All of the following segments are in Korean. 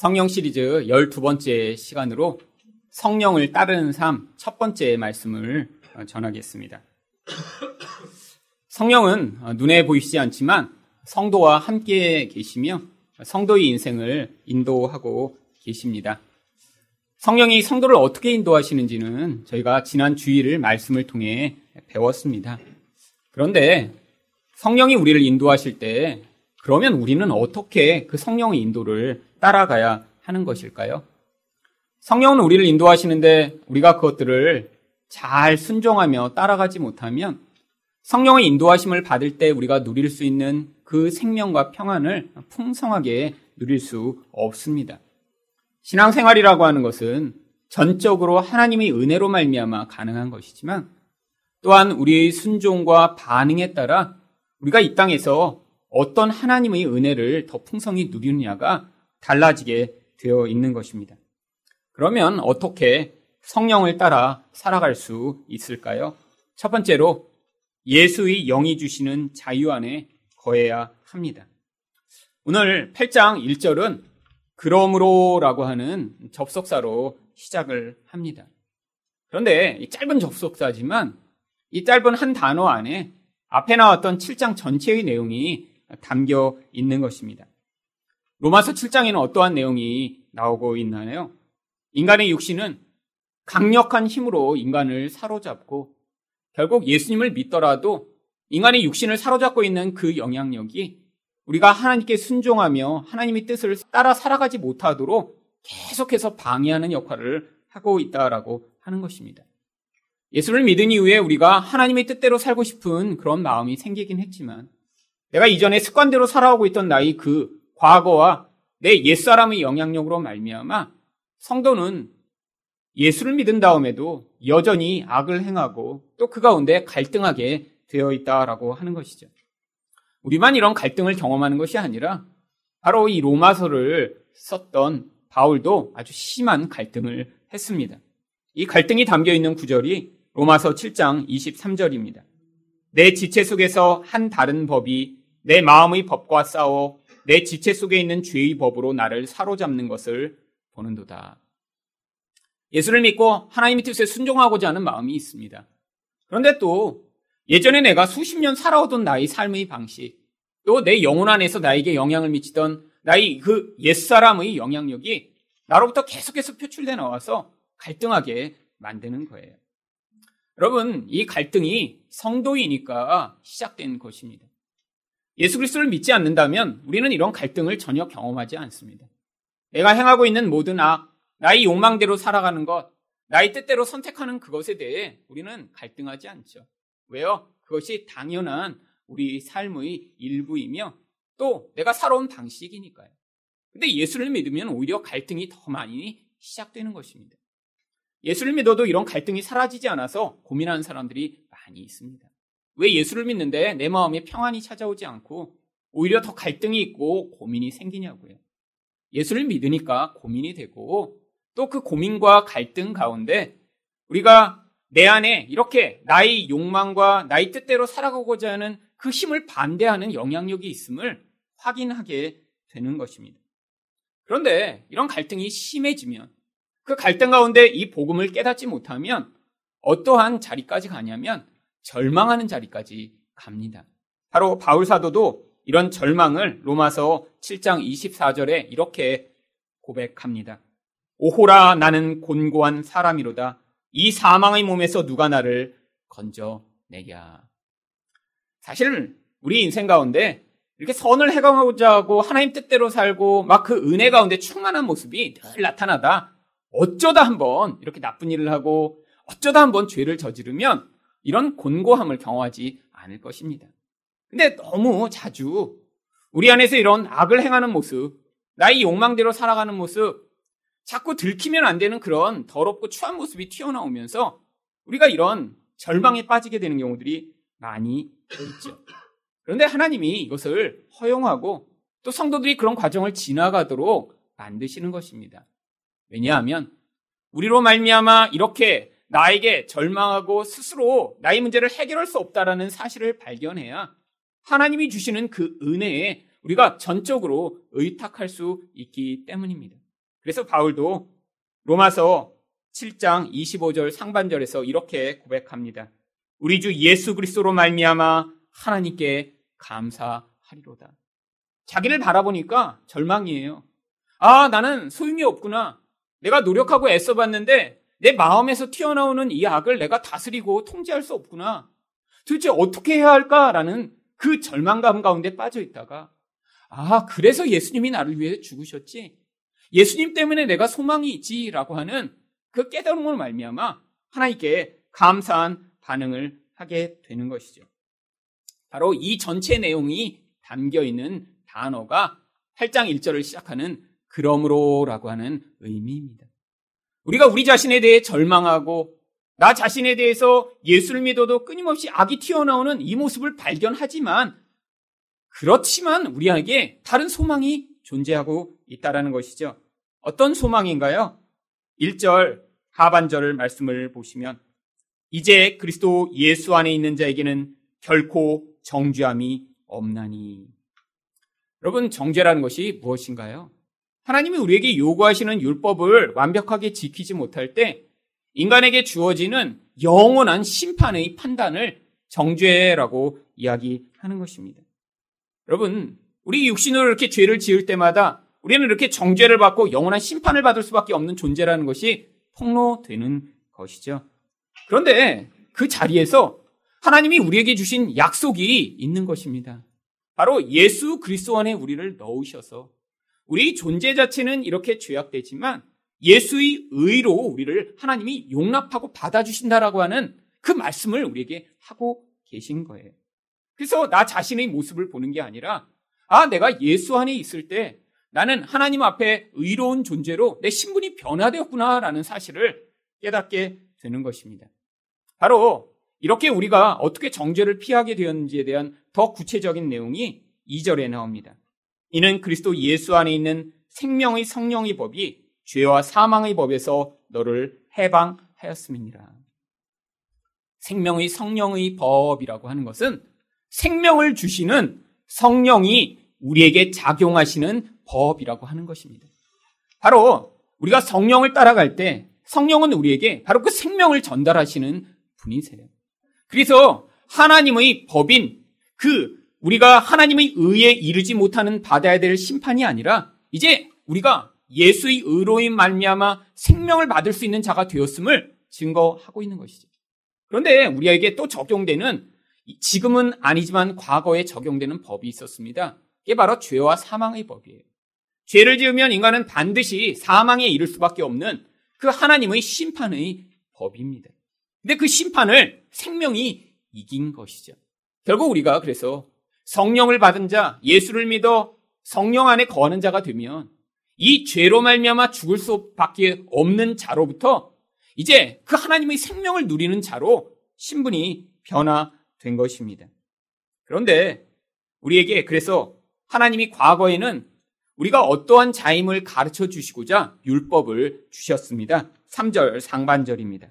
성령 시리즈 12번째 시간으로 성령을 따르는 삶 첫 번째 말씀을 전하겠습니다. 성령은 눈에 보이지 않지만 성도와 함께 계시며 성도의 인생을 인도하고 계십니다. 성령이 성도를 어떻게 인도하시는지는 저희가 지난 주일을 말씀을 통해 배웠습니다. 그런데 성령이 우리를 인도하실 때 그러면 우리는 어떻게 그 성령의 인도를 따라가야 하는 것일까요? 성령은 우리를 인도하시는데 우리가 그것들을 잘 순종하며 따라가지 못하면 성령의 인도하심을 받을 때 우리가 누릴 수 있는 그 생명과 평안을 풍성하게 누릴 수 없습니다. 신앙생활이라고 하는 것은 전적으로 하나님의 은혜로 말미암아 가능한 것이지만 또한 우리의 순종과 반응에 따라 우리가 이 땅에서 어떤 하나님의 은혜를 더 풍성히 누리느냐가 달라지게 되어 있는 것입니다. 그러면 어떻게 성령을 따라 살아갈 수 있을까요? 첫 번째로 예수의 영이 주시는 자유 안에 거해야 합니다. 오늘 8장 1절은 그러므로라고 하는 접속사로 시작을 합니다. 그런데 이 짧은 접속사지만 이 짧은 한 단어 안에 앞에 나왔던 7장 전체의 내용이 담겨 있는 것입니다. 로마서 7장에는 어떠한 내용이 나오고 있나요? 인간의 육신은 강력한 힘으로 인간을 사로잡고 결국 예수님을 믿더라도 인간의 육신을 사로잡고 있는 그 영향력이 우리가 하나님께 순종하며 하나님의 뜻을 따라 살아가지 못하도록 계속해서 방해하는 역할을 하고 있다라고 하는 것입니다. 예수를 믿은 이후에 우리가 하나님의 뜻대로 살고 싶은 그런 마음이 생기긴 했지만 내가 이전에 습관대로 살아오고 있던 나의 그 과거와 내 옛사람의 영향력으로 말미암아 성도는 예수를 믿은 다음에도 여전히 악을 행하고 또 그 가운데 갈등하게 되어 있다라고 하는 것이죠. 우리만 이런 갈등을 경험하는 것이 아니라 바로 이 로마서를 썼던 바울도 아주 심한 갈등을 했습니다. 이 갈등이 담겨 있는 구절이 로마서 7장 23절입니다. 내 지체 속에서 한 다른 법이 내 마음의 법과 싸워 내 지체 속에 있는 죄의 법으로 나를 사로잡는 것을 보는도다. 예수를 믿고 하나님의 뜻에 순종하고자 하는 마음이 있습니다. 그런데 또 예전에 내가 수십 년 살아오던 나의 삶의 방식, 또 내 영혼 안에서 나에게 영향을 미치던 나의 그 옛사람의 영향력이 나로부터 계속해서 표출돼 나와서 갈등하게 만드는 거예요. 여러분, 이 갈등이 성도이니까 시작된 것입니다. 예수 그리스도를 믿지 않는다면 우리는 이런 갈등을 전혀 경험하지 않습니다. 내가 행하고 있는 모든 악, 나의 욕망대로 살아가는 것, 나의 뜻대로 선택하는 그것에 대해 우리는 갈등하지 않죠. 왜요? 그것이 당연한 우리 삶의 일부이며 또 내가 살아온 방식이니까요. 근데 예수를 믿으면 오히려 갈등이 더 많이 시작되는 것입니다. 예수를 믿어도 이런 갈등이 사라지지 않아서 고민하는 사람들이 많이 있습니다. 왜 예수를 믿는데 내 마음에 평안이 찾아오지 않고 오히려 더 갈등이 있고 고민이 생기냐고요. 예수를 믿으니까 고민이 되고 또 그 고민과 갈등 가운데 우리가 내 안에 이렇게 나의 욕망과 나의 뜻대로 살아가고자 하는 그 힘을 반대하는 영향력이 있음을 확인하게 되는 것입니다. 그런데 이런 갈등이 심해지면 그 갈등 가운데 이 복음을 깨닫지 못하면 어떠한 자리까지 가냐면 절망하는 자리까지 갑니다. 바로 바울 사도도 이런 절망을 로마서 7장 24절에 이렇게 고백합니다. 오호라 나는 곤고한 사람이로다. 이 사망의 몸에서 누가 나를 건져내랴. 사실 우리 인생 가운데 이렇게 선을 해가고자 하고 하나님 뜻대로 살고 막 그 은혜 가운데 충만한 모습이 늘 나타나다 어쩌다 한번 이렇게 나쁜 일을 하고 어쩌다 한번 죄를 저지르면 이런 곤고함을 경험하지 않을 것입니다. 근데 너무 자주 우리 안에서 이런 악을 행하는 모습, 나의 욕망대로 살아가는 모습, 자꾸 들키면 안 되는 그런 더럽고 추한 모습이 튀어나오면서 우리가 이런 절망에 빠지게 되는 경우들이 많이 있죠. 그런데 하나님이 이것을 허용하고 또 성도들이 그런 과정을 지나가도록 만드시는 것입니다. 왜냐하면 우리로 말미암아 이렇게 나에게 절망하고 스스로 나의 문제를 해결할 수 없다라는 사실을 발견해야 하나님이 주시는 그 은혜에 우리가 전적으로 의탁할 수 있기 때문입니다. 그래서 바울도 로마서 7장 25절 상반절에서 이렇게 고백합니다. 우리 주 예수 그리스도로 말미암아 하나님께 감사하리로다. 자기를 바라보니까 절망이에요. 아, 나는 소용이 없구나. 내가 노력하고 애써봤는데 내 마음에서 튀어나오는 이 악을 내가 다스리고 통제할 수 없구나. 도대체 어떻게 해야 할까라는 그 절망감 가운데 빠져 있다가 아, 그래서 예수님이 나를 위해 죽으셨지. 예수님 때문에 내가 소망이 있지라고 하는 그 깨달음으로 말미암아 하나님께 감사한 반응을 하게 되는 것이죠. 바로 이 전체 내용이 담겨 있는 단어가 8장 1절을 시작하는 그러므로라고 하는 의미입니다. 우리가 우리 자신에 대해 절망하고 나 자신에 대해서 예수를 믿어도 끊임없이 악이 튀어나오는 이 모습을 발견하지만 그렇지만 우리에게 다른 소망이 존재하고 있다라는 것이죠. 어떤 소망인가요? 1절 하반절을 말씀을 보시면 이제 그리스도 예수 안에 있는 자에게는 결코 정죄함이 없나니. 여러분 정죄라는 것이 무엇인가요? 하나님이 우리에게 요구하시는 율법을 완벽하게 지키지 못할 때 인간에게 주어지는 영원한 심판의 판단을 정죄라고 이야기하는 것입니다. 여러분, 우리 육신으로 이렇게 죄를 지을 때마다 우리는 이렇게 정죄를 받고 영원한 심판을 받을 수밖에 없는 존재라는 것이 폭로되는 것이죠. 그런데 그 자리에서 하나님이 우리에게 주신 약속이 있는 것입니다. 바로 예수 그리스도 안에 우리를 넣으셔서 우리 존재 자체는 이렇게 죄악되지만 예수의 의로 우리를 하나님이 용납하고 받아주신다라고 하는 그 말씀을 우리에게 하고 계신 거예요. 그래서 나 자신의 모습을 보는 게 아니라 아, 내가 예수 안에 있을 때 나는 하나님 앞에 의로운 존재로 내 신분이 변화되었구나라는 사실을 깨닫게 되는 것입니다. 바로 이렇게 우리가 어떻게 정죄를 피하게 되었는지에 대한 더 구체적인 내용이 2절에 나옵니다. 이는 그리스도 예수 안에 있는 생명의 성령의 법이 죄와 사망의 법에서 너를 해방하였음이니라. 생명의 성령의 법이라고 하는 것은 생명을 주시는 성령이 우리에게 작용하시는 법이라고 하는 것입니다. 바로 우리가 성령을 따라갈 때 성령은 우리에게 바로 그 생명을 전달하시는 분이세요. 그래서 하나님의 법인 그 우리가 하나님의 의에 이르지 못하는 받아야 될 심판이 아니라 이제 우리가 예수의 의로인 말미암아 생명을 받을 수 있는 자가 되었음을 증거하고 있는 것이죠. 그런데 우리에게 또 적용되는 지금은 아니지만 과거에 적용되는 법이 있었습니다. 이게 바로 죄와 사망의 법이에요. 죄를 지으면 인간은 반드시 사망에 이를 수밖에 없는 그 하나님의 심판의 법입니다. 근데 그 심판을 생명이 이긴 것이죠. 결국 우리가 그래서 성령을 받은 자, 예수를 믿어 성령 안에 거하는 자가 되면 이 죄로 말미암아 죽을 수밖에 없는 자로부터 이제 그 하나님의 생명을 누리는 자로 신분이 변화된 것입니다. 그런데 우리에게 그래서 하나님이 과거에는 우리가 어떠한 자임을 가르쳐 주시고자 율법을 주셨습니다. 3절 상반절입니다.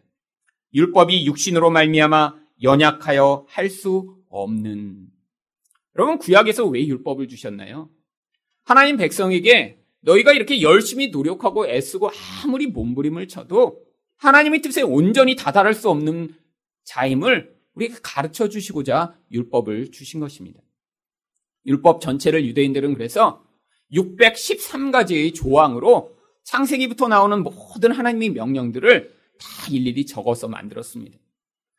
율법이 육신으로 말미암아 연약하여 할 수 없는 여러분 구약에서 왜 율법을 주셨나요? 하나님 백성에게 너희가 이렇게 열심히 노력하고 애쓰고 아무리 몸부림을 쳐도 하나님의 뜻에 온전히 다다를 수 없는 자임을 우리에게 가르쳐 주시고자 율법을 주신 것입니다. 율법 전체를 유대인들은 그래서 613가지의 조항으로 창세기부터 나오는 모든 하나님의 명령들을 다 일일이 적어서 만들었습니다.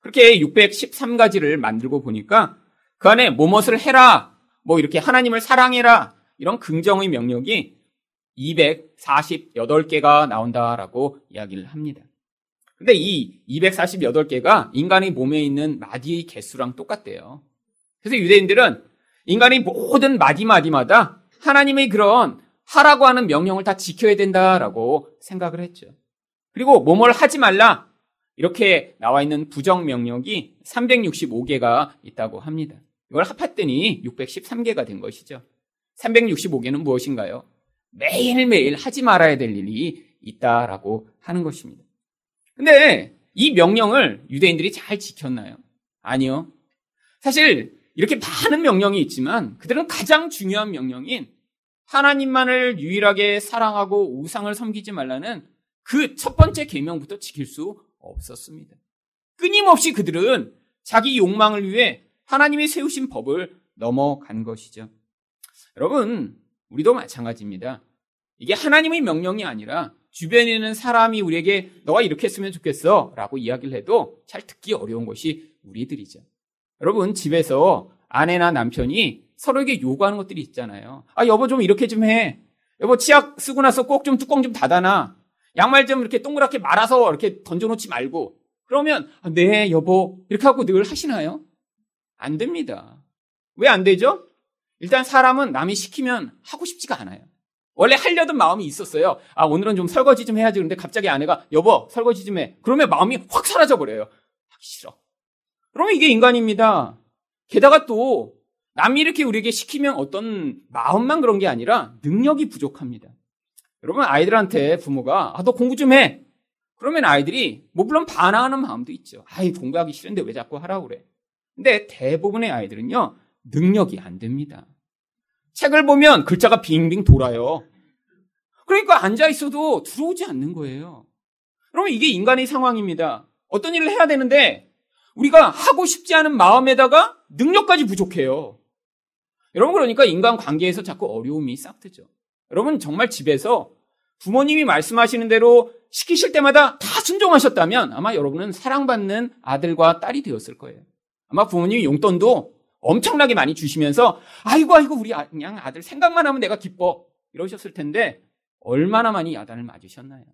그렇게 613가지를 만들고 보니까 그 안에 뭐뭇을 해라, 뭐 이렇게 하나님을 사랑해라, 이런 긍정의 명령이 248개가 나온다라고 이야기를 합니다. 근데 이 248개가 인간의 몸에 있는 마디의 개수랑 똑같대요. 그래서 유대인들은 인간의 모든 마디마디마다 하나님의 그런 하라고 하는 명령을 다 지켜야 된다라고 생각을 했죠. 그리고 뭐뭘 하지 말라 이렇게 나와 있는 부정 명령이 365개가 있다고 합니다. 이걸 합했더니 613개가 된 것이죠. 365개는 무엇인가요? 매일매일 하지 말아야 될 일이 있다라고 하는 것입니다. 근데 이 명령을 유대인들이 잘 지켰나요? 아니요. 사실 이렇게 많은 명령이 있지만 그들은 가장 중요한 명령인 하나님만을 유일하게 사랑하고 우상을 섬기지 말라는 그 첫 번째 계명부터 지킬 수 없었습니다. 끊임없이 그들은 자기 욕망을 위해 하나님이 세우신 법을 넘어간 것이죠. 여러분, 우리도 마찬가지입니다. 이게 하나님의 명령이 아니라 주변에 있는 사람이 우리에게 너가 이렇게 했으면 좋겠어 라고 이야기를 해도 잘 듣기 어려운 것이 우리들이죠. 여러분, 집에서 아내나 남편이 서로에게 요구하는 것들이 있잖아요. 아, 여보 좀 이렇게 좀 해. 여보 치약 쓰고 나서 꼭 좀 뚜껑 좀 닫아놔. 양말 좀 이렇게 동그랗게 말아서 이렇게 던져놓지 말고. 그러면, 아, 네, 여보. 이렇게 하고 늘 하시나요? 안 됩니다. 왜 안 되죠? 일단 사람은 남이 시키면 하고 싶지가 않아요. 원래 하려던 마음이 있었어요. 아, 오늘은 좀 설거지 좀 해야지. 그런데 갑자기 아내가, 여보, 설거지 좀 해. 그러면 마음이 확 사라져버려요. 하기 싫어. 그러면 이게 인간입니다. 게다가 또 남이 이렇게 우리에게 시키면 어떤 마음만 그런 게 아니라 능력이 부족합니다. 여러분 아이들한테 부모가 아, 너 공부 좀 해. 그러면 아이들이 뭐 물론 반항하는 마음도 있죠. 아이 공부하기 싫은데 왜 자꾸 하라고 그래. 근데 대부분의 아이들은요 능력이 안 됩니다. 책을 보면 글자가 빙빙 돌아요. 그러니까 앉아 있어도 들어오지 않는 거예요. 그러면 이게 인간의 상황입니다. 어떤 일을 해야 되는데 우리가 하고 싶지 않은 마음에다가 능력까지 부족해요. 여러분 그러니까 인간 관계에서 자꾸 어려움이 싹트죠. 여러분 정말 집에서 부모님이 말씀하시는 대로 시키실 때마다 다 순종하셨다면 아마 여러분은 사랑받는 아들과 딸이 되었을 거예요. 아마 부모님이 용돈도 엄청나게 많이 주시면서 아이고 아이고 우리 아, 그냥 아들 생각만 하면 내가 기뻐 이러셨을 텐데 얼마나 많이 야단을 맞으셨나요?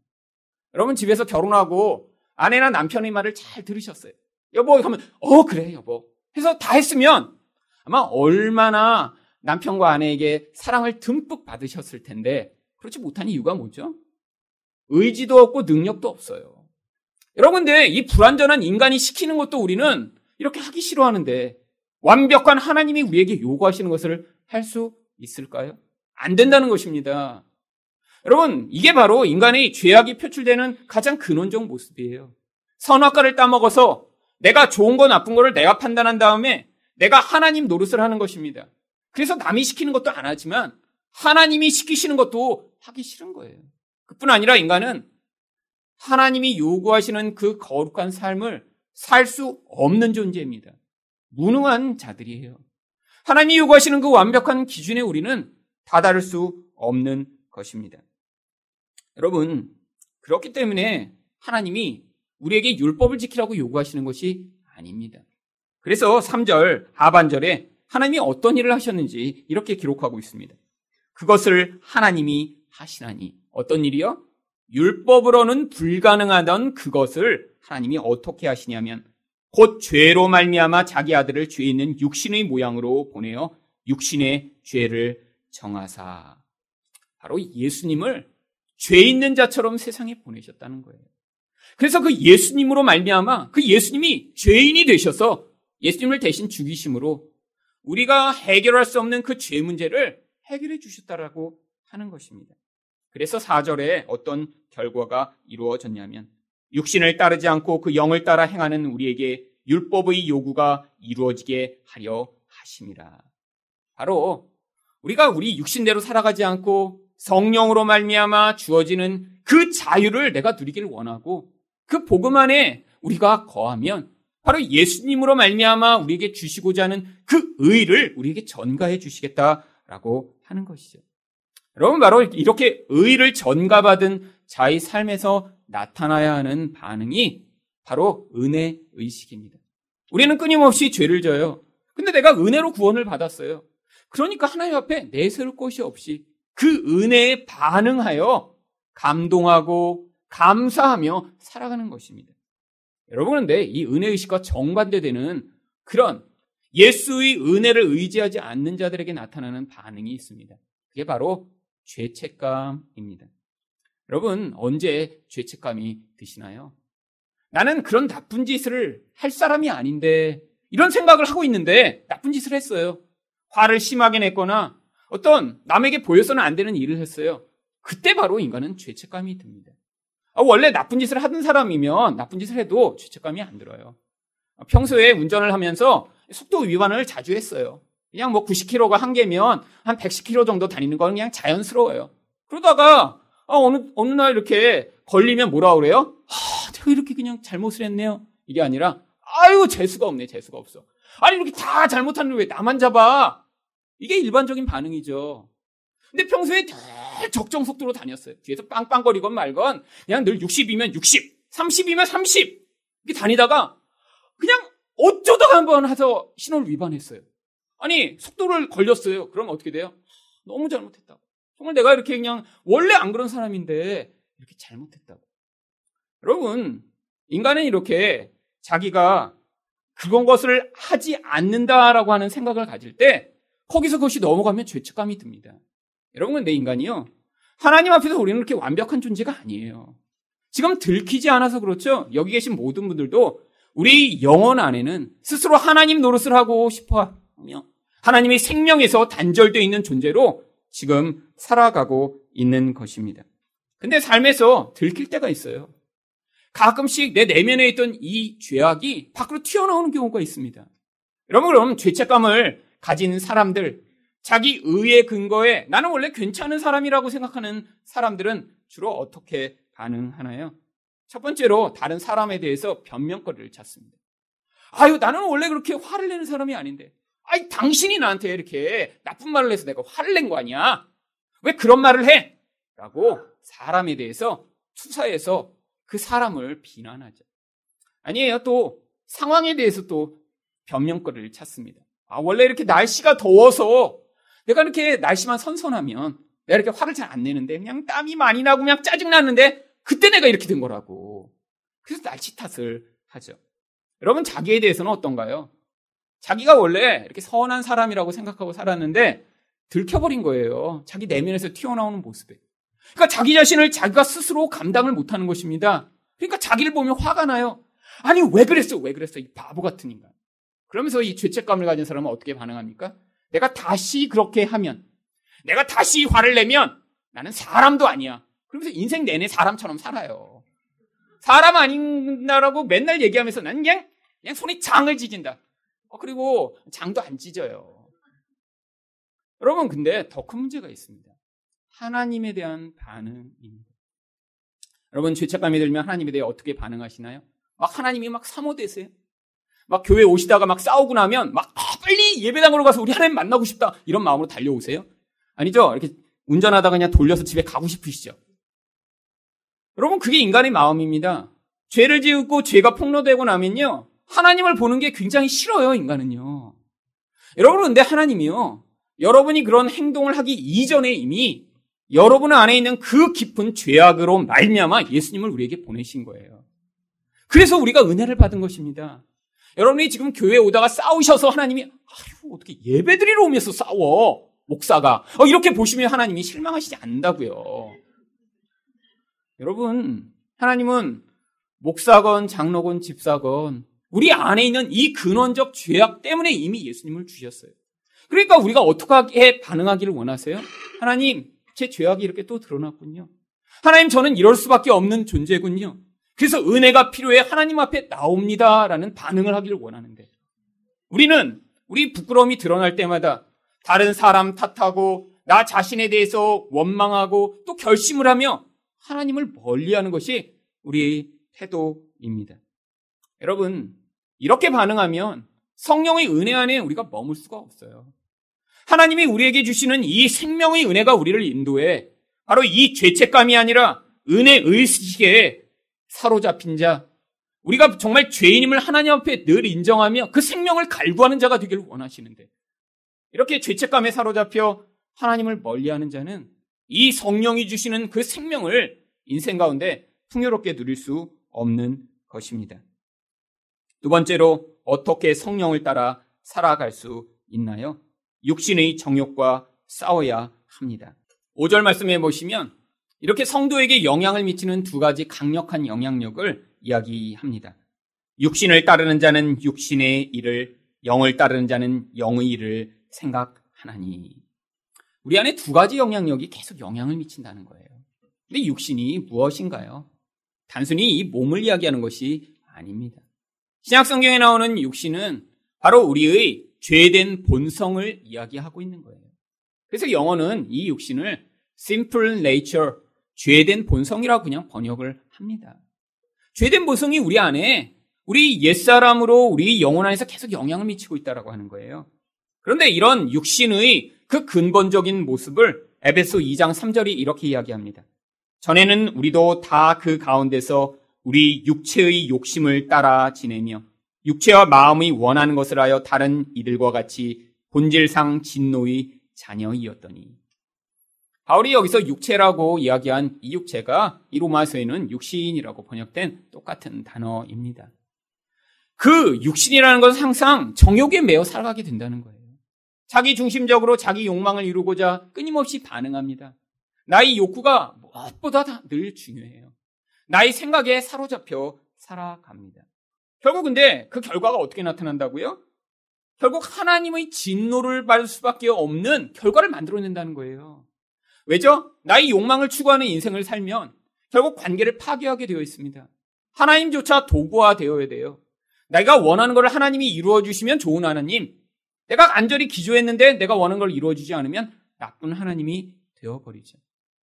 여러분 집에서 결혼하고 아내나 남편의 말을 잘 들으셨어요. 여보 하면 어 그래 여보 해서 다 했으면 아마 얼마나 남편과 아내에게 사랑을 듬뿍 받으셨을 텐데 그렇지 못한 이유가 뭐죠? 의지도 없고 능력도 없어요. 여러분 근데 이 불완전한 인간이 시키는 것도 우리는 이렇게 하기 싫어하는데 완벽한 하나님이 우리에게 요구하시는 것을 할 수 있을까요? 안 된다는 것입니다. 여러분, 이게 바로 인간의 죄악이 표출되는 가장 근원적 모습이에요. 선악과를 따먹어서 내가 좋은 거 나쁜 거를 내가 판단한 다음에 내가 하나님 노릇을 하는 것입니다. 그래서 남이 시키는 것도 안 하지만 하나님이 시키시는 것도 하기 싫은 거예요. 그뿐 아니라 인간은 하나님이 요구하시는 그 거룩한 삶을 살 수 없는 존재입니다. 무능한 자들이에요. 하나님이 요구하시는 그 완벽한 기준에 우리는 다다를 수 없는 것입니다. 여러분, 그렇기 때문에 하나님이 우리에게 율법을 지키라고 요구하시는 것이 아닙니다. 그래서 3절 하반절에 하나님이 어떤 일을 하셨는지 이렇게 기록하고 있습니다. 그것을 하나님이 하시나니 어떤 일이요? 율법으로는 불가능하던 그것을 하나님이 어떻게 하시냐면 곧 죄로 말미암아 자기 아들을 죄 있는 육신의 모양으로 보내어 육신의 죄를 정하사 바로 예수님을 죄 있는 자처럼 세상에 보내셨다는 거예요. 그래서 그 예수님으로 말미암아 그 예수님이 죄인이 되셔서 예수님을 대신 죽이심으로 우리가 해결할 수 없는 그 죄 문제를 해결해 주셨다라고 하는 것입니다. 그래서 4절에 어떤 결과가 이루어졌냐면 육신을 따르지 않고 그 영을 따라 행하는 우리에게 율법의 요구가 이루어지게 하려 하심이라. 바로 우리가 우리 육신대로 살아가지 않고 성령으로 말미암아 주어지는 그 자유를 내가 누리기를 원하고 그 복음 안에 우리가 거하면 바로 예수님으로 말미암아 우리에게 주시고자 하는 그 의를 우리에게 전가해 주시겠다라고 하는 것이죠. 여러분 바로 이렇게 의를 전가받은 자의 삶에서 나타나야 하는 반응이 바로 은혜 의식입니다. 우리는 끊임없이 죄를 져요. 근데 내가 은혜로 구원을 받았어요. 그러니까 하나님 앞에 내세울 것이 없이 그 은혜에 반응하여 감동하고 감사하며 살아가는 것입니다. 여러분 그런데 이 은혜 의식과 정반대되는 그런 예수의 은혜를 의지하지 않는 자들에게 나타나는 반응이 있습니다. 그게 바로 죄책감입니다. 여러분 언제 죄책감이 드시나요? 나는 그런 나쁜 짓을 할 사람이 아닌데 이런 생각을 하고 있는데 나쁜 짓을 했어요. 화를 심하게 냈거나 어떤 남에게 보여서는 안 되는 일을 했어요. 그때 바로 인간은 죄책감이 듭니다. 아, 원래 나쁜 짓을 하던 사람이면 나쁜 짓을 해도 죄책감이 안 들어요. 평소에 운전을 하면서 속도 위반을 자주 했어요. 그냥 뭐 90km가 한계면 한 110km 정도 다니는 건 그냥 자연스러워요. 그러다가 아, 어느 어느 날 이렇게 걸리면 뭐라 그래요? 아, 제가 이렇게 그냥 잘못을 했네요. 이게 아니라 아유 재수가 없네 재수가 없어. 아니 이렇게 다 잘못하는데 왜 나만 잡아? 이게 일반적인 반응이죠. 근데 평소에 늘 적정 속도로 다녔어요. 뒤에서 빵빵거리건 말건 그냥 늘 60이면 60, 30이면 30 이렇게 다니다가 그냥 어쩌다가 한번 해서 신호를 위반했어요. 아니 속도를 걸렸어요. 그럼 어떻게 돼요? 너무 잘못했다고. 정말 내가 이렇게 그냥 원래 안 그런 사람인데 이렇게 잘못했다고. 여러분 인간은 이렇게 자기가 그런 것을 하지 않는다라고 하는 생각을 가질 때 거기서 그것이 넘어가면 죄책감이 듭니다. 여러분 근데 인간이요. 하나님 앞에서 우리는 그렇게 완벽한 존재가 아니에요. 지금 들키지 않아서 그렇죠. 여기 계신 모든 분들도 우리 영혼 안에는 스스로 하나님 노릇을 하고 싶어 하며 하나님의 생명에서 단절되어 있는 존재로 지금 살아가고 있는 것입니다. 근데 삶에서 들킬 때가 있어요. 가끔씩 내 내면에 있던 이 죄악이 밖으로 튀어나오는 경우가 있습니다. 여러분, 그럼 죄책감을 가진 사람들, 자기 의의 근거에 나는 원래 괜찮은 사람이라고 생각하는 사람들은 주로 어떻게 반응하나요? 첫 번째로 다른 사람에 대해서 변명거리를 찾습니다. 아유, 나는 원래 그렇게 화를 내는 사람이 아닌데. 아이, 당신이 나한테 이렇게 나쁜 말을 해서 내가 화를 낸 거 아니야? 왜 그런 말을 해? 라고 사람에 대해서 투사해서 그 사람을 비난하죠. 아니에요. 또 상황에 대해서 또 변명거리를 찾습니다. 아, 원래 이렇게 날씨가 더워서 내가 이렇게 날씨만 선선하면 내가 이렇게 화를 잘 안 내는데 그냥 땀이 많이 나고 그냥 짜증나는데 그때 내가 이렇게 된 거라고. 그래서 날씨 탓을 하죠. 여러분 자기에 대해서는 어떤가요? 자기가 원래 이렇게 선한 사람이라고 생각하고 살았는데 들켜버린 거예요. 자기 내면에서 튀어나오는 모습에. 그러니까 자기 자신을 자기가 스스로 감당을 못하는 것입니다. 그러니까 자기를 보면 화가 나요. 아니 왜 그랬어? 왜 그랬어? 이 바보 같은 인간. 그러면서 이 죄책감을 가진 사람은 어떻게 반응합니까? 내가 다시 그렇게 하면, 내가 다시 화를 내면 나는 사람도 아니야. 그러면서 인생 내내 사람처럼 살아요. 사람 아닌다라고 맨날 얘기하면서 나는 그냥, 그냥 손에 장을 찢은다. 어, 그리고 장도 안 찢어요. 여러분, 근데 더 큰 문제가 있습니다. 하나님에 대한 반응입니다. 여러분, 죄책감이 들면 하나님에 대해 어떻게 반응하시나요? 막 하나님이 막 사모되세요. 막 교회 오시다가 막 싸우고 나면 막 아, 빨리 예배당으로 가서 우리 하나님 만나고 싶다 이런 마음으로 달려오세요? 아니죠? 이렇게 운전하다가 그냥 돌려서 집에 가고 싶으시죠? 여러분 그게 인간의 마음입니다. 죄를 지었고 죄가 폭로되고 나면요 하나님을 보는 게 굉장히 싫어요 인간은요. 여러분 근데 하나님이요 여러분이 그런 행동을 하기 이전에 이미 여러분 안에 있는 그 깊은 죄악으로 말미암아 예수님을 우리에게 보내신 거예요. 그래서 우리가 은혜를 받은 것입니다. 여러분이 지금 교회에 오다가 싸우셔서 하나님이 아유 어떻게 예배드리러 오면서 싸워 목사가 어, 이렇게 보시면 하나님이 실망하시지 않는다고요. 여러분 하나님은 목사건 장로건 집사건 우리 안에 있는 이 근원적 죄악 때문에 이미 예수님을 주셨어요. 그러니까 우리가 어떻게 반응하기를 원하세요? 하나님 제 죄악이 이렇게 또 드러났군요. 하나님 저는 이럴 수밖에 없는 존재군요. 그래서 은혜가 필요해 하나님 앞에 나옵니다라는 반응을 하기를 원하는데 우리는 우리 부끄러움이 드러날 때마다 다른 사람 탓하고 나 자신에 대해서 원망하고 또 결심을 하며 하나님을 멀리하는 것이 우리의 태도입니다. 여러분 이렇게 반응하면 성령의 은혜 안에 우리가 머물 수가 없어요. 하나님이 우리에게 주시는 이 생명의 은혜가 우리를 인도해 바로 이 죄책감이 아니라 은혜 의식에 사로잡힌 자, 우리가 정말 죄인임을 하나님 앞에 늘 인정하며 그 생명을 갈구하는 자가 되기를 원하시는데, 이렇게 죄책감에 사로잡혀 하나님을 멀리하는 자는 이 성령이 주시는 그 생명을 인생 가운데 풍요롭게 누릴 수 없는 것입니다. 두 번째로 어떻게 성령을 따라 살아갈 수 있나요? 육신의 정욕과 싸워야 합니다. 5절 말씀에 보시면 이렇게 성도에게 영향을 미치는 두 가지 강력한 영향력을 이야기합니다. 육신을 따르는 자는 육신의 일을, 영을 따르는 자는 영의 일을 생각하나니. 우리 안에 두 가지 영향력이 계속 영향을 미친다는 거예요. 근데 육신이 무엇인가요? 단순히 이 몸을 이야기하는 것이 아닙니다. 신약 성경에 나오는 육신은 바로 우리의 죄된 본성을 이야기하고 있는 거예요. 그래서 영어는 이 육신을 simple nature, 죄된 본성이라고 그냥 번역을 합니다. 죄된 본성이 우리 안에 우리 옛사람으로 우리 영혼 안에서 계속 영향을 미치고 있다라고 하는 거예요. 그런데 이런 육신의 그 근본적인 모습을 에베소 2장 3절이 이렇게 이야기합니다. 전에는 우리도 다 그 가운데서 우리 육체의 욕심을 따라 지내며 육체와 마음이 원하는 것을 하여 다른 이들과 같이 본질상 진노의 자녀이었더니 바울이 여기서 육체라고 이야기한 이 육체가 이 로마서에는 육신이라고 번역된 똑같은 단어입니다. 그 육신이라는 것은 항상 정욕에 매어 살아가게 된다는 거예요. 자기 중심적으로 자기 욕망을 이루고자 끊임없이 반응합니다. 나의 욕구가 무엇보다 늘 중요해요. 나의 생각에 사로잡혀 살아갑니다. 결국 근데 그 결과가 어떻게 나타난다고요? 결국 하나님의 진노를 받을 수밖에 없는 결과를 만들어낸다는 거예요. 왜죠? 나의 욕망을 추구하는 인생을 살면 결국 관계를 파괴하게 되어 있습니다. 하나님조차 도구화 되어야 돼요. 내가 원하는 것을 하나님이 이루어 주시면 좋은 하나님, 내가 간절히 기도했는데 내가 원하는 걸 이루어 주지 않으면 나쁜 하나님이 되어 버리죠.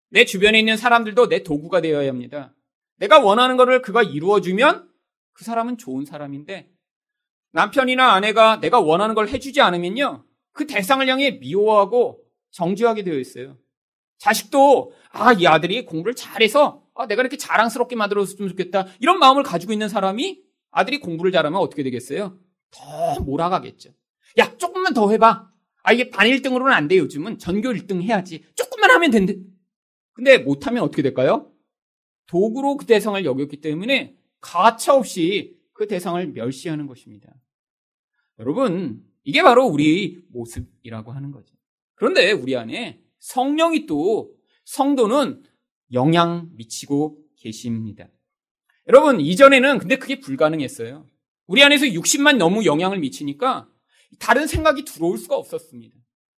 내 주변에 있는 사람들도 내 도구가 되어야 합니다. 내가 원하는 것을 그가 이루어 주면 그 사람은 좋은 사람인데 남편이나 아내가 내가 원하는 걸 해주지 않으면요. 그 대상을 향해 미워하고 정죄하게 되어 있어요. 자식도 아, 이 아들이 공부를 잘해서 아, 내가 이렇게 자랑스럽게 만들어줬으면 좋겠다. 이런 마음을 가지고 있는 사람이 아들이 공부를 잘하면 어떻게 되겠어요? 더 몰아가겠죠. 야, 조금만 더 해봐. 아, 이게 반 1등으로는 안 돼, 요즘은. 전교 1등 해야지. 조금만 하면 된대. 근데 못하면 어떻게 될까요? 도구로 그 대상을 여겼기 때문에 가차없이 그 대상을 멸시하는 것입니다. 여러분, 이게 바로 우리 모습이라고 하는 거죠. 그런데 우리 안에 성령이 또 성도는 영향 미치고 계십니다. 여러분, 이전에는 근데 그게 불가능했어요. 우리 안에서 60만 너무 영향을 미치니까 다른 생각이 들어올 수가 없었습니다.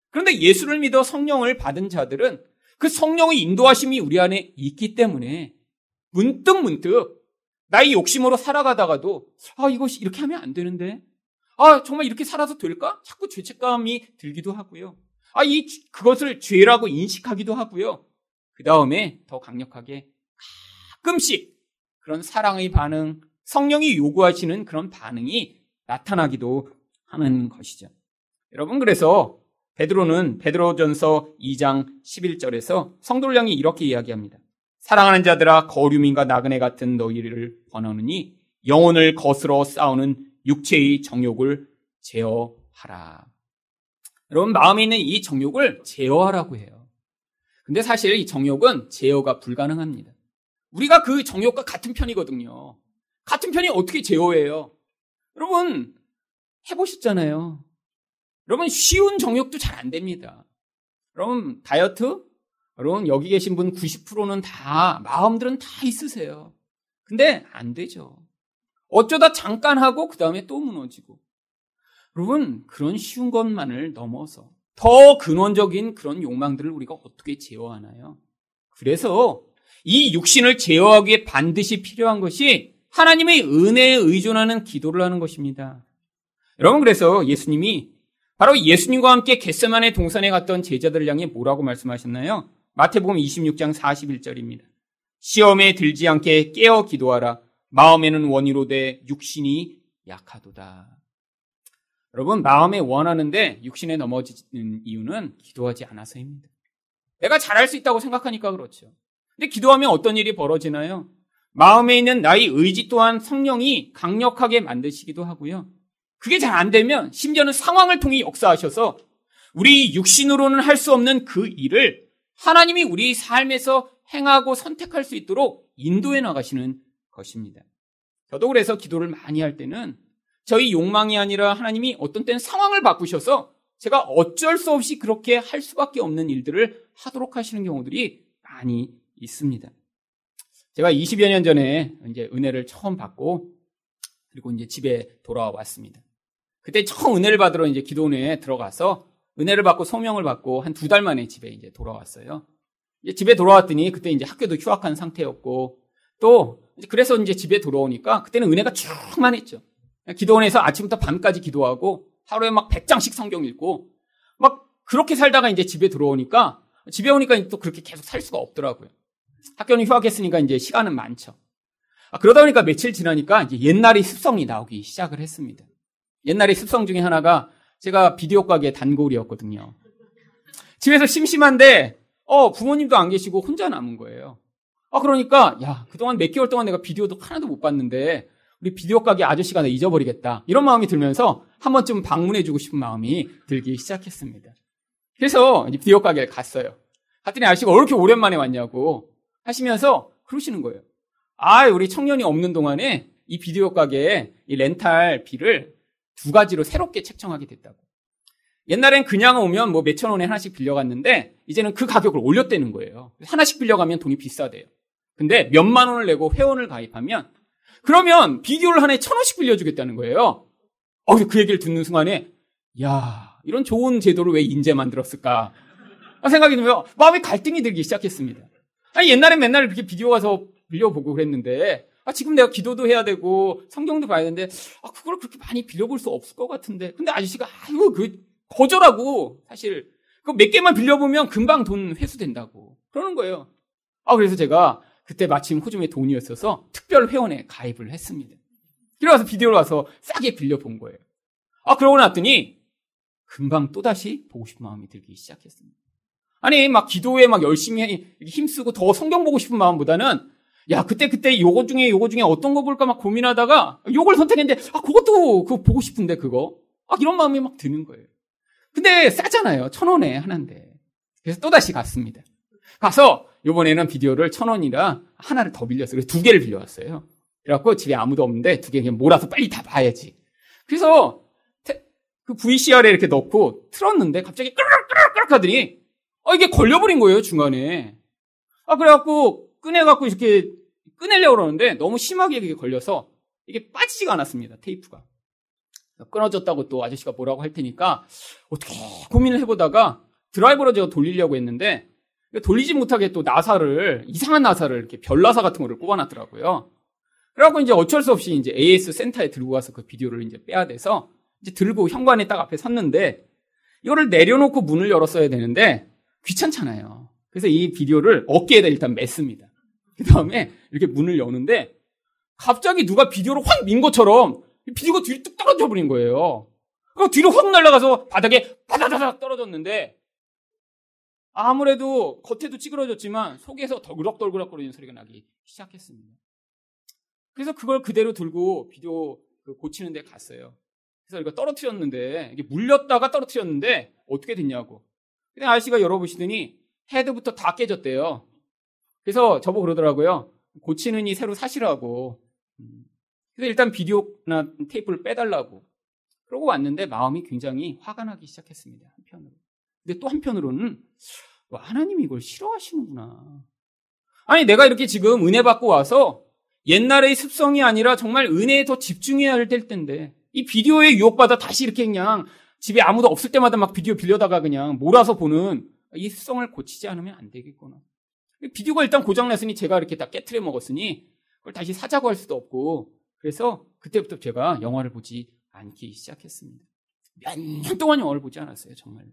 그런데 예수를 믿어 성령을 받은 자들은 그 성령의 인도하심이 우리 안에 있기 때문에 문득 문득 나의 욕심으로 살아가다가도 아 이것이 이렇게 하면 안 되는데 아 정말 이렇게 살아서 될까? 자꾸 죄책감이 들기도 하고요. 아 이 그것을 죄라고 인식하기도 하고요. 그 다음에 더 강력하게 가끔씩 그런 사랑의 반응, 성령이 요구하시는 그런 반응이 나타나기도 하는 것이죠. 여러분 그래서 베드로는 베드로전서 2장 11절에서 성도를 향해 이렇게 이야기합니다. 사랑하는 자들아 거류민과 나그네 같은 너희를 권하느니 영혼을 거스러 싸우는 육체의 정욕을 제어하라. 여러분 마음에 있는 이 정욕을 제어하라고 해요. 근데 사실 이 정욕은 제어가 불가능합니다. 우리가 그 정욕과 같은 편이거든요. 같은 편이 어떻게 제어해요? 여러분 해보셨잖아요. 여러분 쉬운 정욕도 잘 안 됩니다. 여러분 다이어트 여러분 여기 계신 분 90%는 다 마음들은 다 있으세요. 근데 안 되죠. 어쩌다 잠깐 하고 그 다음에 또 무너지고. 여러분 그런 쉬운 것만을 넘어서 더 근원적인 그런 욕망들을 우리가 어떻게 제어하나요? 그래서 이 육신을 제어하기 위해 반드시 필요한 것이 하나님의 은혜에 의존하는 기도를 하는 것입니다. 여러분 그래서 예수님이 바로 예수님과 함께 겟세만의 동산에 갔던 제자들을 향해 뭐라고 말씀하셨나요? 마태복음 26장 41절입니다. 시험에 들지 않게 깨어 기도하라. 마음에는 원이로 돼 육신이 약하도다. 여러분 마음에 원하는데 육신에 넘어지는 이유는 기도하지 않아서입니다. 내가 잘할 수 있다고 생각하니까 그렇죠. 근데 기도하면 어떤 일이 벌어지나요? 마음에 있는 나의 의지 또한 성령이 강력하게 만드시기도 하고요. 그게 잘 안 되면 심지어는 상황을 통해 역사하셔서 우리 육신으로는 할 수 없는 그 일을 하나님이 우리 삶에서 행하고 선택할 수 있도록 인도해 나가시는 것입니다. 저도 그래서 기도를 많이 할 때는 저희 욕망이 아니라 하나님이 어떤 때는 상황을 바꾸셔서 제가 어쩔 수 없이 그렇게 할 수밖에 없는 일들을 하도록 하시는 경우들이 많이 있습니다. 제가 20여 년 전에 이제 은혜를 처음 받고 그리고 이제 집에 돌아왔습니다. 그때 처음 은혜를 받으러 이제 기도원에 들어가서 은혜를 받고 소명을 받고 한 두 달 만에 집에 이제 돌아왔어요. 이제 집에 돌아왔더니 그때 이제 학교도 휴학한 상태였고 또 그래서 이제 집에 돌아오니까 그때는 은혜가 충만했죠. 기도원에서 아침부터 밤까지 기도하고 하루에 막 100장씩 성경 읽고 막 그렇게 살다가 이제 집에 들어오니까 집에 오니까 또 그렇게 계속 살 수가 없더라고요. 학교는 휴학했으니까 이제 시간은 많죠. 아, 그러다 보니까 며칠 지나니까 이제 옛날의 습성이 나오기 시작을 했습니다. 옛날의 습성 중에 하나가 제가 비디오 가게 단골이었거든요. 집에서 심심한데 어 부모님도 안 계시고 혼자 남은 거예요. 아 그러니까 야 그동안 몇 개월 동안 내가 비디오도 하나도 못 봤는데 우리 비디오 가게 아저씨가 나 잊어버리겠다 이런 마음이 들면서 한 번쯤 방문해주고 싶은 마음이 들기 시작했습니다. 그래서 비디오 가게를 갔어요. 갔더니 아저씨가 왜 이렇게 오랜만에 왔냐고 하시면서 그러시는 거예요. 아, 우리 청년이 없는 동안에 이 비디오 가게에 이 렌탈비를 두 가지로 새롭게 책정하게 됐다고. 옛날엔 그냥 오면 뭐 몇천 원에 하나씩 빌려갔는데 이제는 그 가격을 올렸다는 거예요. 하나씩 빌려가면 돈이 비싸대요. 근데 몇만 원을 내고 회원을 가입하면 그러면 비디오를 하나에 천 원씩 빌려주겠다는 거예요. 어, 그 얘기를 듣는 순간에 야 이런 좋은 제도를 왜 인제 만들었을까 생각이 들면 마음에 갈등이 들기 시작했습니다. 아니 옛날엔 맨날 그렇게 비디오 가서 빌려보고 그랬는데 아, 지금 내가 기도도 해야 되고 성경도 봐야 되는데 아, 그걸 그렇게 많이 빌려볼 수 없을 것 같은데 근데 아저씨가 아이고 그 거절하고 사실 그 몇 개만 빌려보면 금방 돈 회수된다고 그러는 거예요. 아 그래서 제가 그때 마침 호주에 돈이 었어서 특별 회원에 가입을 했습니다. 그래서 비디오를 와서 싸게 빌려본 거예요. 아 그러고 났더니 금방 또다시 보고 싶은 마음이 들기 시작했습니다. 아니 막 기도에 막 열심히 힘쓰고 더 성경 보고 싶은 마음보다는 야, 그때 그때 요거 중에 요거 중에 어떤 거 볼까 막 고민하다가 요걸 선택했는데 아, 그것도 그거 보고 싶은데 그거. 아, 이런 마음이 막 드는 거예요. 근데 싸잖아요. 천 원에 하나인데. 그래서 또다시 갔습니다. 가서 요번에는 비디오를 천 원이라 하나를 더 빌렸어요. 두 개를 빌려왔어요. 그래갖고 집에 아무도 없는데 두 개 그냥 몰아서 빨리 다 봐야지. 그래서 그 VCR에 이렇게 넣고 틀었는데 갑자기 끄르륵끄르륵 하더니 아, 이게 걸려버린 거예요, 중간에. 아, 그래갖고 꺼내갖고 이렇게 꺼내려고 그러는데 너무 심하게 이게 걸려서 이게 빠지지가 않았습니다. 테이프가. 끊어졌다고 또 아저씨가 뭐라고 할 테니까 어떻게 고민을 해보다가 드라이버로 제가 돌리려고 했는데 돌리지 못하게 또 나사를 이상한 나사를 이렇게 별나사 같은 거를 꼽아놨더라고요. 그래갖고 이제 어쩔 수 없이 이제 AS 센터에 들고 가서 그 비디오를 이제 빼야 돼서 이제 들고 현관에 딱 앞에 섰는데 이거를 내려놓고 문을 열었어야 되는데 귀찮잖아요. 그래서 이 비디오를 어깨에다 일단 맸습니다. 그 다음에 이렇게 문을 여는데 갑자기 누가 비디오를 확 민 것처럼 비디오가 뒤로 뚝 떨어져 버린 거예요. 그 뒤로 확 날아가서 바닥에 바다다닥 떨어졌는데 아무래도 겉에도 찌그러졌지만 속에서 덜그럭덜그럭거리는 소리가 나기 시작했습니다. 그래서 그걸 그대로 들고 비디오 그 고치는 데 갔어요. 그래서 이거 떨어뜨렸는데 이게 물렸다가 떨어뜨렸는데 어떻게 됐냐고. 근데 아저씨가 열어보시더니 헤드부터 다 깨졌대요. 그래서 저보고 그러더라고요. 고치는 이 새로 사시라고. 음. 그래서 일단 비디오나 테이프를 빼달라고. 그러고 왔는데 마음이 굉장히 화가 나기 시작했습니다. 한편으로. 근데 또 한편으로는 하나님이 이걸 싫어하시는구나. 아니 내가 이렇게 지금 은혜 받고 와서 옛날의 습성이 아니라 정말 은혜에 더 집중해야 할 때인데 이 비디오에 유혹받아 다시 이렇게 그냥 집에 아무도 없을 때마다 막 비디오 빌려다가 그냥 몰아서 보는 이 습성을 고치지 않으면 안 되겠구나. 비디오가 일단 고장났으니 제가 이렇게 다 깨트려 먹었으니 그걸 다시 사자고 할 수도 없고 그래서 그때부터 제가 영화를 보지 않기 시작했습니다. 몇 년 동안 영화를 보지 않았어요, 정말.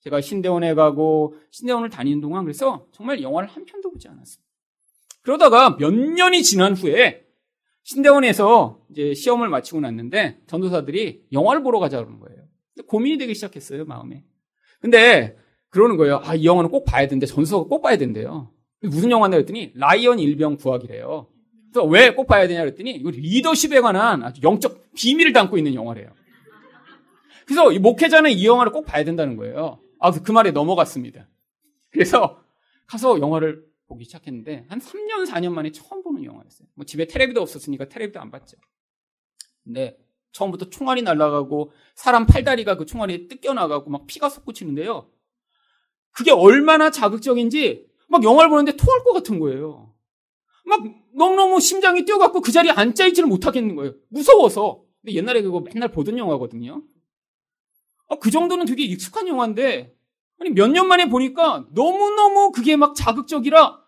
제가 신대원에 가고 신대원을 다니는 동안 그래서 정말 영화를 한 편도 보지 않았어요. 그러다가 몇 년이 지난 후에 신대원에서 이제 시험을 마치고 났는데 전도사들이 영화를 보러 가자 그러는 거예요. 고민이 되기 시작했어요, 마음에. 근데 그러는 거예요. 아, 이 영화는 꼭 봐야 되는데 전도사가 꼭 봐야 된대요. 무슨 영화냐 그랬더니 라이언 일병 구하기래요. 그래서 왜 꼭 봐야 되냐 그랬더니 이거 리더십에 관한 아주 영적 비밀을 담고 있는 영화래요. 그래서 이 목회자는 이 영화를 꼭 봐야 된다는 거예요. 아, 그 말에 넘어갔습니다. 그래서 가서 영화를 보기 시작했는데 한 3년, 4년 만에 처음 보는 영화였어요. 뭐 집에 테레비도 없었으니까 테레비도 안 봤죠. 근데 처음부터 총알이 날아가고 사람 팔다리가 그 총알이 뜯겨나가고 막 피가 솟구치는데요. 그게 얼마나 자극적인지 막 영화를 보는데 토할 것 같은 거예요. 막 너무너무 심장이 뛰어갖고 그 자리에 앉아있지를 못하겠는 거예요. 무서워서. 근데 옛날에 그거 맨날 보던 영화거든요. 아, 그 정도는 되게 익숙한 영화인데, 아니, 몇 년 만에 보니까 너무너무 그게 막 자극적이라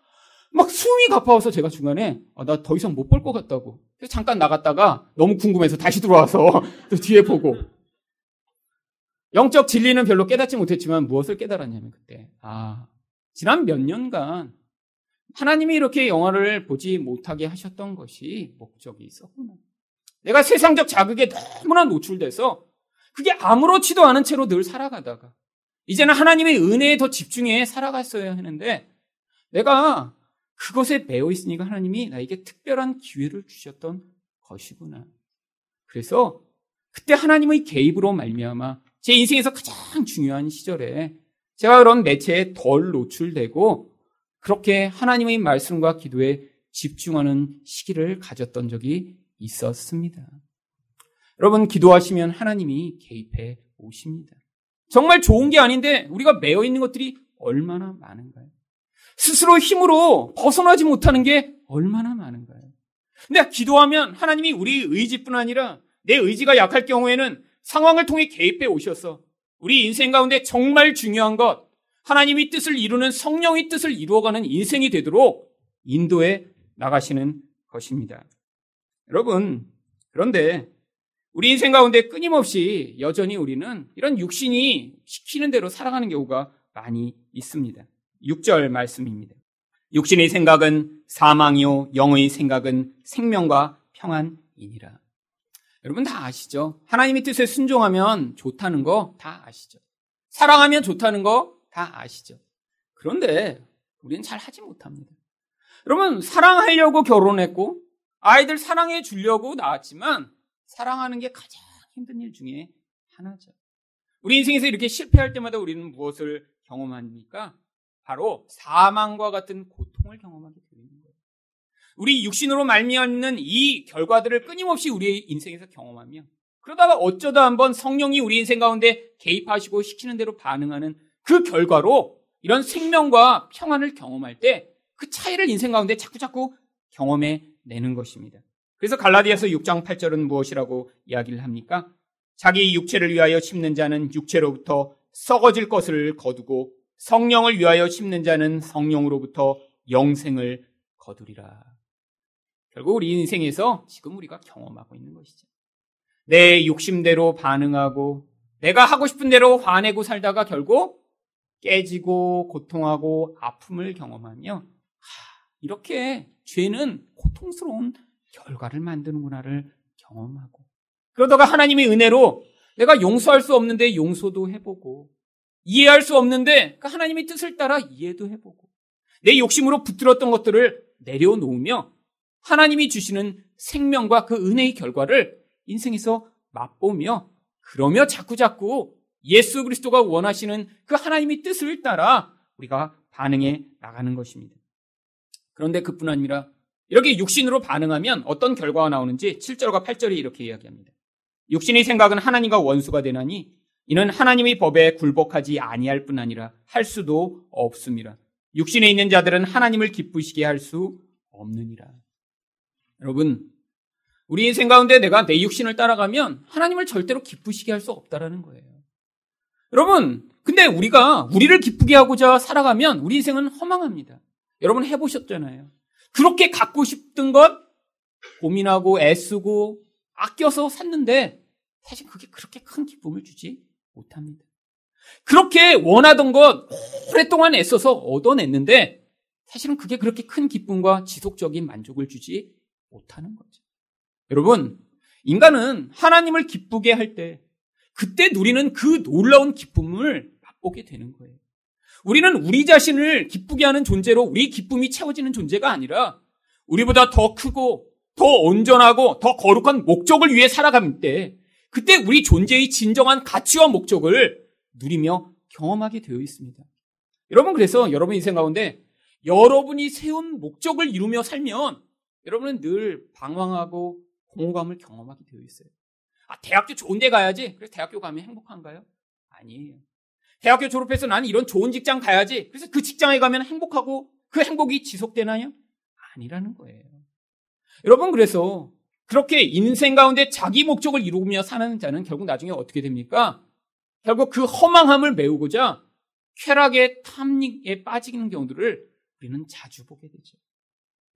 막 숨이 가파워서 제가 중간에 아, 나 더 이상 못 볼 것 같다고. 그래서 잠깐 나갔다가 너무 궁금해서 다시 들어와서 또 뒤에 보고. 영적 진리는 별로 깨닫지 못했지만 무엇을 깨달았냐면 그때 아 지난 몇 년간 하나님이 이렇게 영화를 보지 못하게 하셨던 것이 목적이 있었구나. 내가 세상적 자극에 너무나 노출돼서 그게 아무렇지도 않은 채로 늘 살아가다가 이제는 하나님의 은혜에 더 집중해 살아갔어야 하는데 내가 그것에 매여 있으니까 하나님이 나에게 특별한 기회를 주셨던 것이구나. 그래서 그때 하나님의 개입으로 말미암아 제 인생에서 가장 중요한 시절에 제가 그런 매체에 덜 노출되고 그렇게 하나님의 말씀과 기도에 집중하는 시기를 가졌던 적이 있었습니다. 여러분, 기도하시면 하나님이 개입해 오십니다. 정말 좋은 게 아닌데 우리가 매여 있는 것들이 얼마나 많은가요? 스스로 힘으로 벗어나지 못하는 게 얼마나 많은가요? 근데 기도하면 하나님이 우리 의지뿐 아니라 내 의지가 약할 경우에는 상황을 통해 개입해 오셔서 우리 인생 가운데 정말 중요한 것, 하나님이 뜻을 이루는 성령의 뜻을 이루어가는 인생이 되도록 인도해 나가시는 것입니다. 여러분, 그런데 우리 인생 가운데 끊임없이 여전히 우리는 이런 육신이 시키는 대로 살아가는 경우가 많이 있습니다. 6절 말씀입니다. 육신의 생각은 사망이요, 영의 생각은 생명과 평안이니라. 여러분 다 아시죠? 하나님의 뜻에 순종하면 좋다는 거 다 아시죠? 사랑하면 좋다는 거 다 아시죠? 그런데 우리는 잘 하지 못합니다. 여러분, 사랑하려고 결혼했고, 아이들 사랑해 주려고 낳았지만, 사랑하는 게 가장 힘든 일 중에 하나죠. 우리 인생에서 이렇게 실패할 때마다 우리는 무엇을 경험합니까? 바로 사망과 같은 고통을 경험하게 되는 거예요. 우리 육신으로 말미암는 이 결과들을 끊임없이 우리의 인생에서 경험하며 그러다가 어쩌다 한번 성령이 우리 인생 가운데 개입하시고 시키는 대로 반응하는 그 결과로 이런 생명과 평안을 경험할 때 그 차이를 인생 가운데 자꾸자꾸 경험해 내는 것입니다. 그래서 갈라디아서 6장 8절은 무엇이라고 이야기를 합니까? 자기 육체를 위하여 심는 자는 육체로부터 썩어질 것을 거두고 성령을 위하여 심는 자는 성령으로부터 영생을 거두리라. 결국 우리 인생에서 지금 우리가 경험하고 있는 것이죠. 내 욕심대로 반응하고 내가 하고 싶은 대로 화내고 살다가 결국 깨지고 고통하고 아픔을 경험하며 이렇게 죄는 고통스러운 결과를 만드는구나를 경험하고 그러다가 하나님의 은혜로 내가 용서할 수 없는데 용서도 해보고 이해할 수 없는데 그 하나님의 뜻을 따라 이해도 해보고 내 욕심으로 붙들었던 것들을 내려놓으며 하나님이 주시는 생명과 그 은혜의 결과를 인생에서 맛보며 그러며 자꾸자꾸 예수 그리스도가 원하시는 그 하나님의 뜻을 따라 우리가 반응해 나가는 것입니다. 그런데 그뿐 아니라 이렇게 육신으로 반응하면 어떤 결과가 나오는지 7절과 8절이 이렇게 이야기합니다. 육신의 생각은 하나님과 원수가 되나니 이는 하나님의 법에 굴복하지 아니할 뿐 아니라 할 수도 없습니다. 육신에 있는 자들은 하나님을 기쁘시게 할 수 없느니라. 여러분, 우리 인생 가운데 내가 내 육신을 따라가면 하나님을 절대로 기쁘시게 할 수 없다라는 거예요. 여러분, 근데 우리가 우리를 기쁘게 하고자 살아가면 우리 인생은 허망합니다. 여러분 해보셨잖아요. 그렇게 갖고 싶던 것 고민하고 애쓰고 아껴서 샀는데 사실 그게 그렇게 큰 기쁨을 주지 못합니다. 그렇게 원하던 것 오랫동안 애써서 얻어냈는데 사실은 그게 그렇게 큰 기쁨과 지속적인 만족을 주지 못하는 거죠. 여러분, 인간은 하나님을 기쁘게 할 때 그때 누리는 그 놀라운 기쁨을 맛보게 되는 거예요. 우리는 우리 자신을 기쁘게 하는 존재로 우리 기쁨이 채워지는 존재가 아니라 우리보다 더 크고 더 온전하고 더 거룩한 목적을 위해 살아갈 때 그때 우리 존재의 진정한 가치와 목적을 누리며 경험하게 되어 있습니다. 여러분 그래서 여러분 인생 가운데 여러분이 세운 목적을 이루며 살면 여러분은 늘 방황하고 공허감을 경험하게 되어 있어요. 아, 대학교 좋은 데 가야지. 그래서 대학교 가면 행복한가요? 아니에요. 대학교 졸업해서 나는 이런 좋은 직장 가야지. 그래서 그 직장에 가면 행복하고 그 행복이 지속되나요? 아니라는 거예요. 여러분, 그래서 그렇게 인생 가운데 자기 목적을 이루며 사는 자는 결국 나중에 어떻게 됩니까? 결국 그 허망함을 메우고자 쾌락의 탐닉에 빠지는 경우들을 우리는 자주 보게 되죠.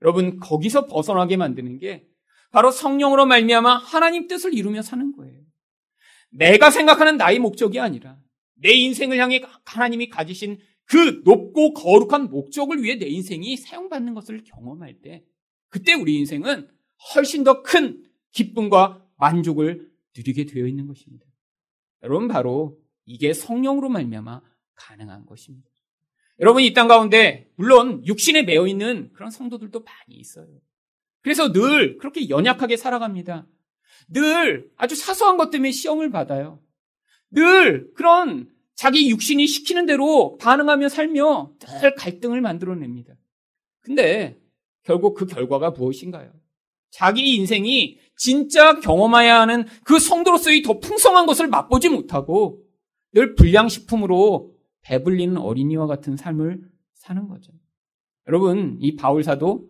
여러분, 거기서 벗어나게 만드는 게 바로 성령으로 말미암아 하나님 뜻을 이루며 사는 거예요. 내가 생각하는 나의 목적이 아니라 내 인생을 향해 하나님이 가지신 그 높고 거룩한 목적을 위해 내 인생이 사용받는 것을 경험할 때 그때 우리 인생은 훨씬 더 큰 기쁨과 만족을 누리게 되어 있는 것입니다. 여러분 바로 이게 성령으로 말미암아 가능한 것입니다. 여러분 이땅 가운데 물론 육신에 매여 있는 그런 성도들도 많이 있어요. 그래서 늘 그렇게 연약하게 살아갑니다. 늘 아주 사소한 것 때문에 시험을 받아요. 늘 그런 자기 육신이 시키는 대로 반응하며 살며 늘 갈등을 만들어냅니다. 근데 결국 그 결과가 무엇인가요? 자기 인생이 진짜 경험해야 하는 그 성도로서의 더 풍성한 것을 맛보지 못하고 늘 불량식품으로 배불리는 어린이와 같은 삶을 사는 거죠. 여러분, 이 바울사도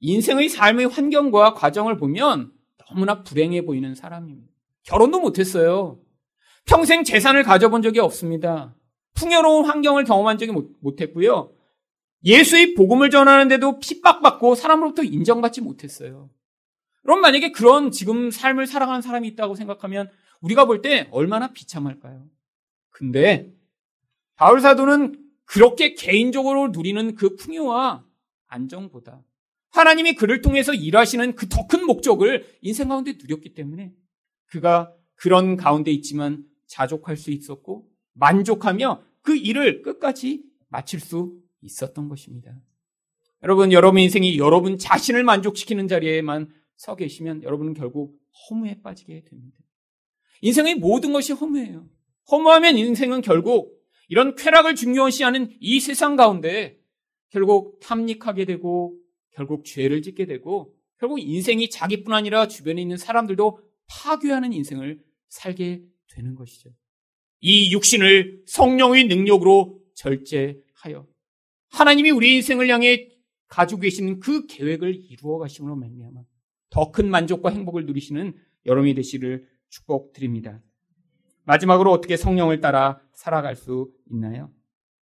인생의 삶의 환경과 과정을 보면 너무나 불행해 보이는 사람입니다. 결혼도 못했어요. 평생 재산을 가져본 적이 없습니다. 풍요로운 환경을 경험한 적이 못, 했고요. 예수의 복음을 전하는데도 핍박받고 사람으로부터 인정받지 못했어요. 그럼 만약에 그런 지금 삶을 살아가는 사람이 있다고 생각하면 우리가 볼 때 얼마나 비참할까요? 근데 바울 사도는 그렇게 개인적으로 누리는 그 풍요와 안정보다 하나님이 그를 통해서 일하시는 그 더 큰 목적을 인생 가운데 누렸기 때문에 그가 그런 가운데 있지만 자족할 수 있었고 만족하며 그 일을 끝까지 마칠 수 있었던 것입니다. 여러분, 여러분 인생이 여러분 자신을 만족시키는 자리에만 서 계시면 여러분은 결국 허무에 빠지게 됩니다. 인생의 모든 것이 허무해요. 허무하면 인생은 결국 이런 쾌락을 중요시하는 이 세상 가운데 결국 탐닉하게 되고 결국 죄를 짓게 되고 결국 인생이 자기뿐 아니라 주변에 있는 사람들도 파괴하는 인생을 살게 되는 것이죠. 이 육신을 성령의 능력으로 절제하여 하나님이 우리 인생을 향해 가지고 계시는 그 계획을 이루어 가심으로 말미암아 더 큰 만족과 행복을 누리시는 여러분이 되시를 축복드립니다. 마지막으로 어떻게 성령을 따라 살아갈 수 있나요?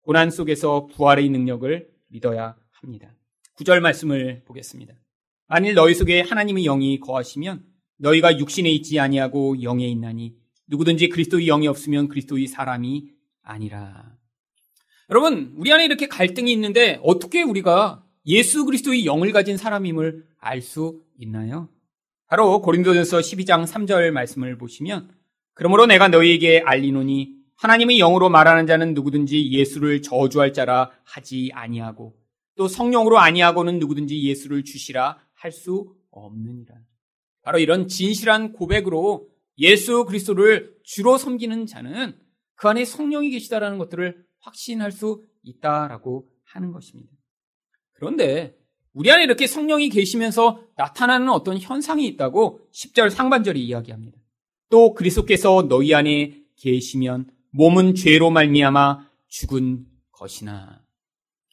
고난 속에서 부활의 능력을 믿어야 합니다. 구절 말씀을 보겠습니다. 만일 너희 속에 하나님의 영이 거하시면 너희가 육신에 있지 아니하고 영에 있나니 누구든지 그리스도의 영이 없으면 그리스도의 사람이 아니라. 여러분, 우리 안에 이렇게 갈등이 있는데 어떻게 우리가 예수 그리스도의 영을 가진 사람임을 알 수 있나요? 바로 고린도전서 12장 3절 말씀을 보시면 그러므로 내가 너희에게 알리노니 하나님의 영으로 말하는 자는 누구든지 예수를 저주할 자라 하지 아니하고 또 성령으로 아니하고는 누구든지 예수를 주시라 할 수 없느니라. 바로 이런 진실한 고백으로 예수 그리스도를 주로 섬기는 자는 그 안에 성령이 계시다라는 것들을 확신할 수 있다라고 하는 것입니다. 그런데 우리 안에 이렇게 성령이 계시면서 나타나는 어떤 현상이 있다고 10절 상반절이 이야기합니다. 또 그리스도께서 너희 안에 계시면 몸은 죄로 말미암아 죽은 것이나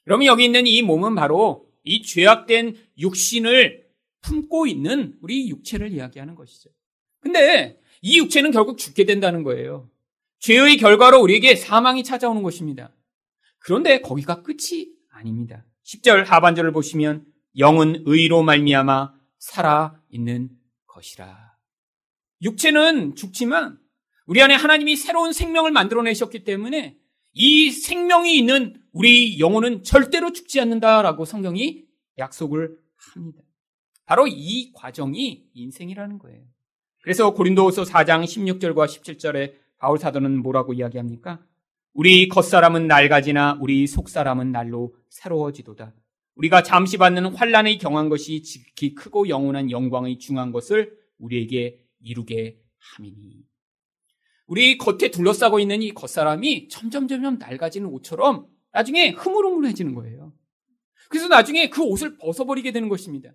그러면 여기 있는 이 몸은 바로 이 죄악된 육신을 품고 있는 우리 육체를 이야기하는 것이죠. 근데 이 육체는 결국 죽게 된다는 거예요. 죄의 결과로 우리에게 사망이 찾아오는 것입니다. 그런데 거기가 끝이 아닙니다. 10절 하반절을 보시면 영은 의로 말미암아 살아 있는 것이라. 육체는 죽지만 우리 안에 하나님이 새로운 생명을 만들어내셨기 때문에 이 생명이 있는 우리 영혼은 절대로 죽지 않는다라고 성경이 약속을 합니다. 바로 이 과정이 인생이라는 거예요. 그래서 고린도후서 4장 16절과 17절에 바울 사도는 뭐라고 이야기합니까? 우리 겉사람은 낡아지나 우리 속사람은 날로 새로워지도다. 우리가 잠시 받는 환란의 경한 것이 지극히 크고 영원한 영광의 중한 것을 우리에게 이루게 함이니. 우리 겉에 둘러싸고 있는 이 겉사람이 점점 점점 낡아지는 옷처럼 나중에 흐물흐물해지는 거예요. 그래서 나중에 그 옷을 벗어버리게 되는 것입니다.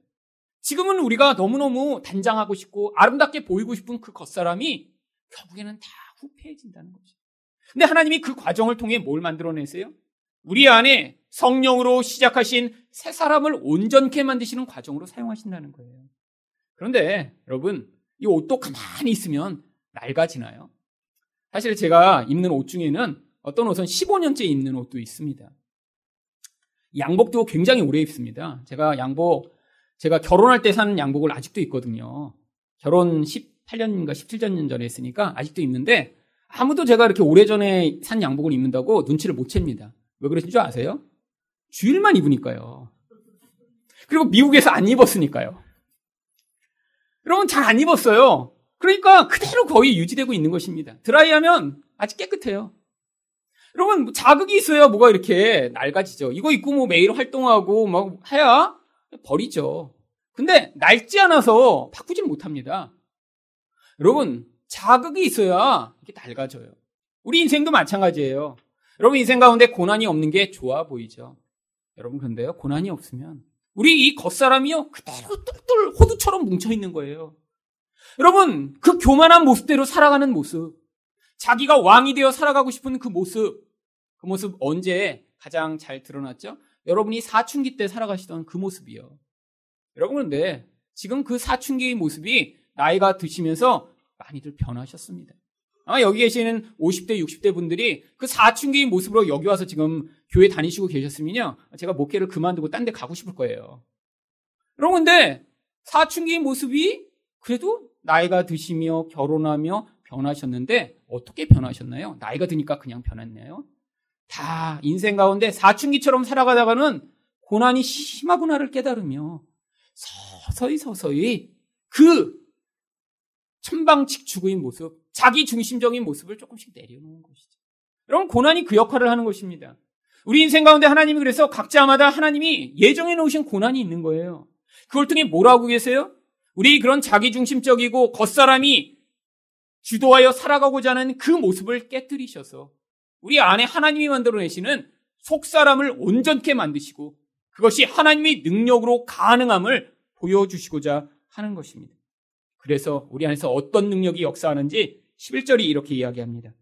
지금은 우리가 너무너무 단장하고 싶고 아름답게 보이고 싶은 그 겉사람이 결국에는 다 후패해진다는 거죠. 근데 하나님이 그 과정을 통해 뭘 만들어내세요? 우리 안에 성령으로 시작하신 새 사람을 온전케 만드시는 과정으로 사용하신다는 거예요. 그런데 여러분, 이 옷도 가만히 있으면 낡아지나요? 사실 제가 입는 옷 중에는 어떤 옷은 15년째 입는 옷도 있습니다. 양복도 굉장히 오래 입습니다. 제가 양복, 제가 결혼할 때 산 양복을 아직도 있거든요. 결혼 10, 18년인가 17년 전에 했으니까 아직도 입는데 아무도 제가 이렇게 오래전에 산 양복을 입는다고 눈치를 못 챕니다. 왜 그러신 줄 아세요? 주일만 입으니까요. 그리고 미국에서 안 입었으니까요. 여러분 잘 안 입었어요. 그러니까 그대로 거의 유지되고 있는 것입니다. 드라이하면 아직 깨끗해요. 여러분 뭐 자극이 있어야 뭐가 이렇게 낡아지죠. 이거 입고 뭐 매일 활동하고 막 해야 버리죠. 근데 낡지 않아서 바꾸질 못합니다. 여러분 자극이 있어야 이게 낡아져요. 우리 인생도 마찬가지예요. 여러분 인생 가운데 고난이 없는 게 좋아 보이죠. 여러분 그런데요 고난이 없으면 우리 이 겉사람이요 그대로 똘똘 호두처럼 뭉쳐 있는 거예요. 여러분 그 교만한 모습대로 살아가는 모습, 자기가 왕이 되어 살아가고 싶은 그 모습, 그 모습 언제 가장 잘 드러났죠? 여러분이 사춘기 때 살아가시던 그 모습이요. 여러분 그런데 지금 그 사춘기의 모습이 나이가 드시면서 많이들 변하셨습니다. 아마 여기 계시는 50대, 60대 분들이 그 사춘기의 모습으로 여기 와서 지금 교회 다니시고 계셨으면요. 제가 목회를 그만두고 딴 데 가고 싶을 거예요. 근데 사춘기의 모습이 그래도 나이가 드시며 결혼하며 변하셨는데 어떻게 변하셨나요? 나이가 드니까 그냥 변했나요? 다 인생 가운데 사춘기처럼 살아가다가는 고난이 심하구나를 깨달으며 서서히 서서히 그 천방직축의 모습, 자기 중심적인 모습을 조금씩 내려놓은 것이죠. 여러분, 고난이 그 역할을 하는 것입니다. 우리 인생 가운데 하나님이 그래서 각자마다 하나님이 예정해 놓으신 고난이 있는 거예요. 그걸 통해 뭐라고 계세요? 우리 그런 자기 중심적이고 겉사람이 주도하여 살아가고자 하는 그 모습을 깨뜨리셔서 우리 안에 하나님이 만들어내시는 속사람을 온전케 만드시고 그것이 하나님의 능력으로 가능함을 보여주시고자 하는 것입니다. 그래서 우리 안에서 어떤 능력이 역사하는지 11절이 이렇게 이야기합니다.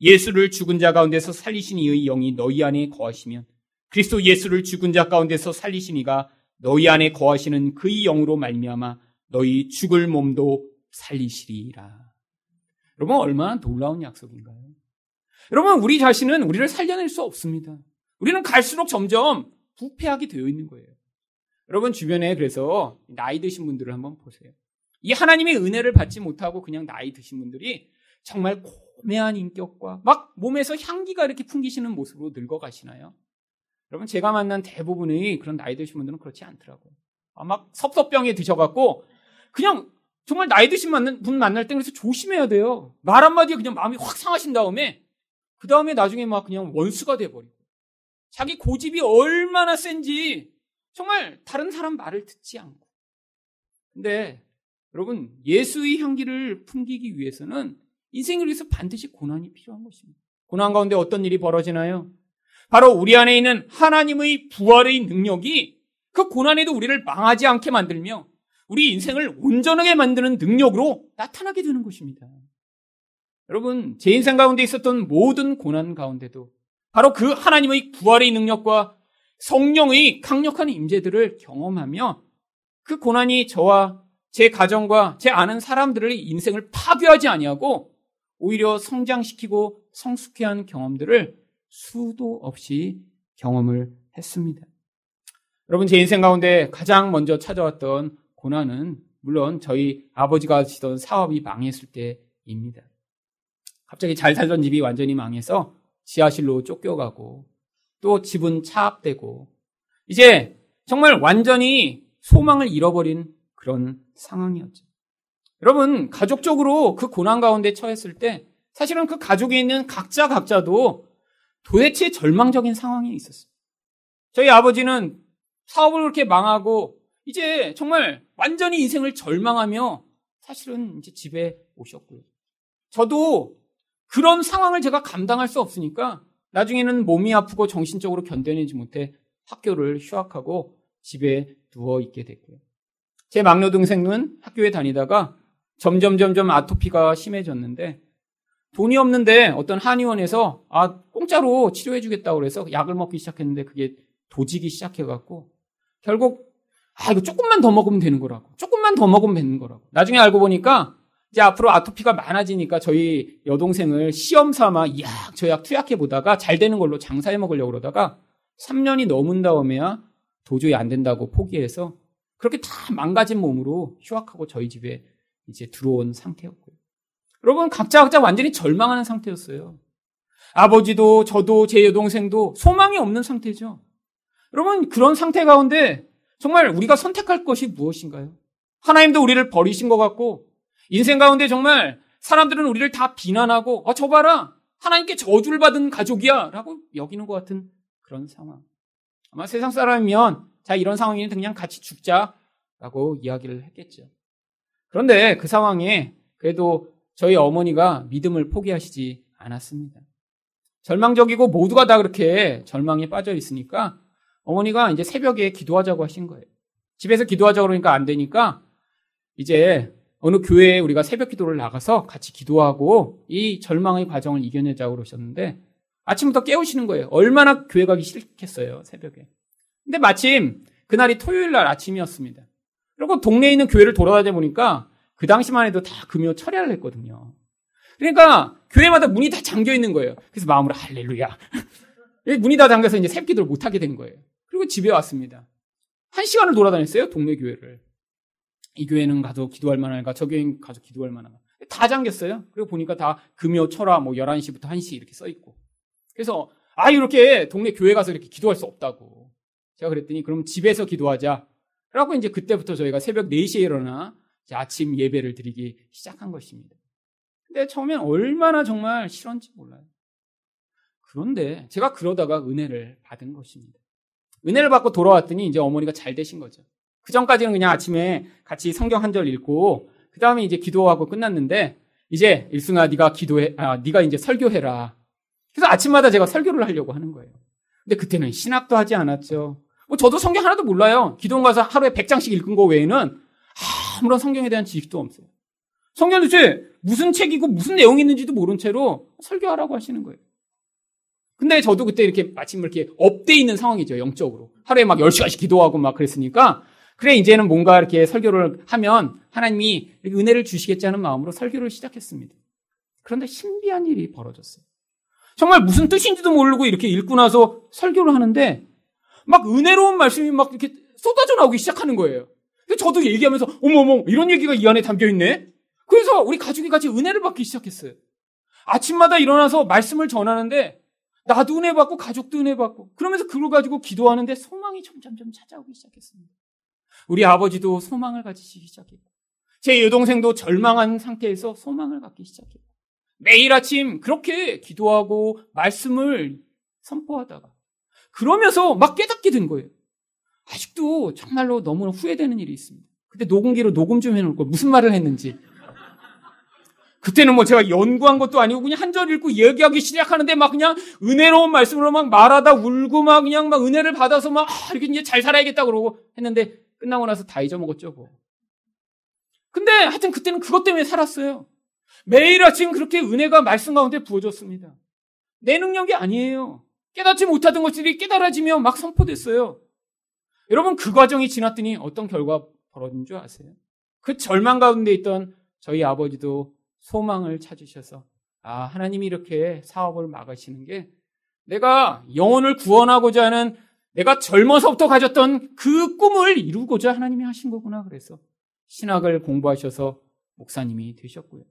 예수를 죽은 자 가운데서 살리신 이의 영이 너희 안에 거하시면 그리스도 예수를 죽은 자 가운데서 살리신 이가 너희 안에 거하시는 그의 영으로 말미암아 너희 죽을 몸도 살리시리라. 여러분 얼마나 놀라운 약속인가요? 여러분 우리 자신은 우리를 살려낼 수 없습니다. 우리는 갈수록 점점 부패하게 되어 있는 거예요. 여러분 주변에 그래서 나이 드신 분들을 한번 보세요. 이 하나님의 은혜를 받지 못하고 그냥 나이 드신 분들이 정말 고매한 인격과 막 몸에서 향기가 이렇게 풍기시는 모습으로 늙어가시나요? 여러분 제가 만난 대부분의 그런 나이 드신 분들은 그렇지 않더라고요. 아, 막 섭섭병에 드셔갖고 그냥 정말 나이 드신 분 만날 때 그래서 조심해야 돼요. 말 한마디에 그냥 마음이 확 상하신 다음에 그 다음에 나중에 막 그냥 원수가 돼버리고 자기 고집이 얼마나 센지 정말 다른 사람 말을 듣지 않고 근데 여러분 예수의 향기를 풍기기 위해서는 인생을 위해서 반드시 고난이 필요한 것입니다. 고난 가운데 어떤 일이 벌어지나요? 바로 우리 안에 있는 하나님의 부활의 능력이 그 고난에도 우리를 망하지 않게 만들며 우리 인생을 온전하게 만드는 능력으로 나타나게 되는 것입니다. 여러분, 제 인생 가운데 있었던 모든 고난 가운데도 바로 그 하나님의 부활의 능력과 성령의 강력한 임재들을 경험하며 그 고난이 저와 제 가정과 제 아는 사람들의 인생을 파괴하지 아니하고 오히려 성장시키고 성숙해 한 경험들을 수도 없이 경험을 했습니다. 여러분, 제 인생 가운데 가장 먼저 찾아왔던 고난은 물론 저희 아버지가 하시던 사업이 망했을 때입니다. 갑자기 잘 살던 집이 완전히 망해서 지하실로 쫓겨가고 또 집은 차압되고 이제 정말 완전히 소망을 잃어버린 그런 상황이었죠. 여러분, 가족적으로 그 고난 가운데 처했을 때 사실은 그 가족에 있는 각자 각자도 도대체 절망적인 상황에 있었어요. 저희 아버지는 사업을 그렇게 망하고 이제 정말 완전히 인생을 절망하며 사실은 이제 집에 오셨고요. 저도 그런 상황을 제가 감당할 수 없으니까 나중에는 몸이 아프고 정신적으로 견뎌내지 못해 학교를 휴학하고 집에 누워 있게 됐고요. 제 막내 동생은 학교에 다니다가 점점 점점 아토피가 심해졌는데 돈이 없는데 어떤 한의원에서 아 공짜로 치료해 주겠다고 그래서 약을 먹기 시작했는데 그게 도지기 시작해 갖고 결국 아 이거 조금만 더 먹으면 되는 거라고. 조금만 더 먹으면 되는 거라고. 나중에 알고 보니까 이제 앞으로 아토피가 많아지니까 저희 여동생을 시험 삼아 이약 저 약 투약해 보다가 잘 되는 걸로 장사해 먹으려고 그러다가 3년이 넘은 다음에야 도저히 안 된다고 포기해서 그렇게 다 망가진 몸으로 휴학하고 저희 집에 이제 들어온 상태였고요. 여러분, 각자 각자 완전히 절망하는 상태였어요. 아버지도 저도 제 여동생도 소망이 없는 상태죠. 여러분, 그런 상태 가운데 정말 우리가 선택할 것이 무엇인가요? 하나님도 우리를 버리신 것 같고, 인생 가운데 정말 사람들은 우리를 다 비난하고, 어, 저 봐라! 하나님께 저주를 받은 가족이야! 라고 여기는 것 같은 그런 상황. 아마 세상 사람이면, 자, 이런 상황이면 그냥 같이 죽자! 라고 이야기를 했겠죠. 그런데 그 상황에 그래도 저희 어머니가 믿음을 포기하시지 않았습니다. 절망적이고 모두가 다 그렇게 절망에 빠져 있으니까 어머니가 이제 새벽에 기도하자고 하신 거예요. 집에서 기도하자고 그러니까 안 되니까 이제 어느 교회에 우리가 새벽 기도를 나가서 같이 기도하고 이 절망의 과정을 이겨내자고 그러셨는데 아침부터 깨우시는 거예요. 얼마나 교회 가기 싫겠어요, 새벽에. 근데 마침 그날이 토요일 날 아침이었습니다. 그리고 동네에 있는 교회를 돌아다녀 보니까 그 당시만 해도 다 금요 철야를 했거든요. 그러니까 교회마다 문이 다 잠겨 있는 거예요. 그래서 마음으로 할렐루야. 문이 다 잠겨서 이제 기도를 못 하게 된 거예요. 그리고 집에 왔습니다. 한 시간을 돌아다녔어요, 동네 교회를. 이 교회는 가서 기도할 만한가, 저 교회는 가서 기도할 만한가. 다 잠겼어요. 그리고 보니까 다 금요 철화 뭐 11시부터 1시 이렇게 써 있고. 그래서 아, 이렇게 동네 교회 가서 이렇게 기도할 수 없다고. 제가 그랬더니 그럼 집에서 기도하자. 그래갖고 이제 그때부터 저희가 새벽 4시에 일어나 아침 예배를 드리기 시작한 것입니다. 근데 처음엔 얼마나 정말 싫었는지 몰라요. 그런데 제가 그러다가 은혜를 받은 것입니다. 은혜를 받고 돌아왔더니 이제 어머니가 잘 되신 거죠. 그 전까지는 그냥 아침에 같이 성경 한 절 읽고 그 다음에 이제 기도하고 끝났는데 이제 일승아 네가 기도해 아 네가 이제 설교해라. 그래서 아침마다 제가 설교를 하려고 하는 거예요. 근데 그때는 신학도 하지 않았죠. 뭐 저도 성경 하나도 몰라요. 기도원 가서 하루에 100장씩 읽은 거 외에는 아무런 성경에 대한 지식도 없어요. 성경 도대체 무슨 책이고 무슨 내용이 있는지도 모른 채로 설교하라고 하시는 거예요. 근데 저도 그때 이렇게 마침 이렇게 업돼 있는 상황이죠, 영적으로. 하루에 막 10시간씩 기도하고 막 그랬으니까, 그래, 이제는 뭔가 이렇게 설교를 하면 하나님이 은혜를 주시겠지 하는 마음으로 설교를 시작했습니다. 그런데 신비한 일이 벌어졌어요. 정말 무슨 뜻인지도 모르고 이렇게 읽고 나서 설교를 하는데, 막 은혜로운 말씀이 막 이렇게 쏟아져 나오기 시작하는 거예요. 저도 얘기하면서, 어머어머, 이런 얘기가 이 안에 담겨 있네? 그래서 우리 가족이 같이 은혜를 받기 시작했어요. 아침마다 일어나서 말씀을 전하는데 나도 은혜 받고 가족도 은혜 받고 그러면서 그걸 가지고 기도하는데 소망이 점점점 찾아오기 시작했습니다. 우리 아버지도 소망을 가지시기 시작했고 제 여동생도 절망한 상태에서 소망을 갖기 시작했고 매일 아침 그렇게 기도하고 말씀을 선포하다가 그러면서 막 깨닫게 된 거예요. 아직도 정말로 너무나 후회되는 일이 있습니다. 그때 녹음기로 녹음 좀 해놓을 거 무슨 말을 했는지 그때는 뭐 제가 연구한 것도 아니고 그냥 한 절 읽고 얘기하기 시작하는데 막 그냥 은혜로운 말씀으로 막 말하다 울고 막 그냥 막 은혜를 받아서 막 아, 이렇게 이제 잘 살아야겠다 그러고 했는데 끝나고 나서 다 잊어먹었죠, 뭐. 근데 하여튼 그때는 그것 때문에 살았어요. 매일 아침 그렇게 은혜가 말씀 가운데 부어졌습니다. 내 능력이 아니에요. 깨닫지 못하던 것들이 깨달아지며 막 선포됐어요. 여러분 그 과정이 지났더니 어떤 결과 벌어진 줄 아세요? 그 절망 가운데 있던 저희 아버지도 소망을 찾으셔서 아 하나님이 이렇게 사업을 막으시는 게 내가 영혼을 구원하고자 하는 내가 젊어서부터 가졌던 그 꿈을 이루고자 하나님이 하신 거구나 그래서 신학을 공부하셔서 목사님이 되셨고요.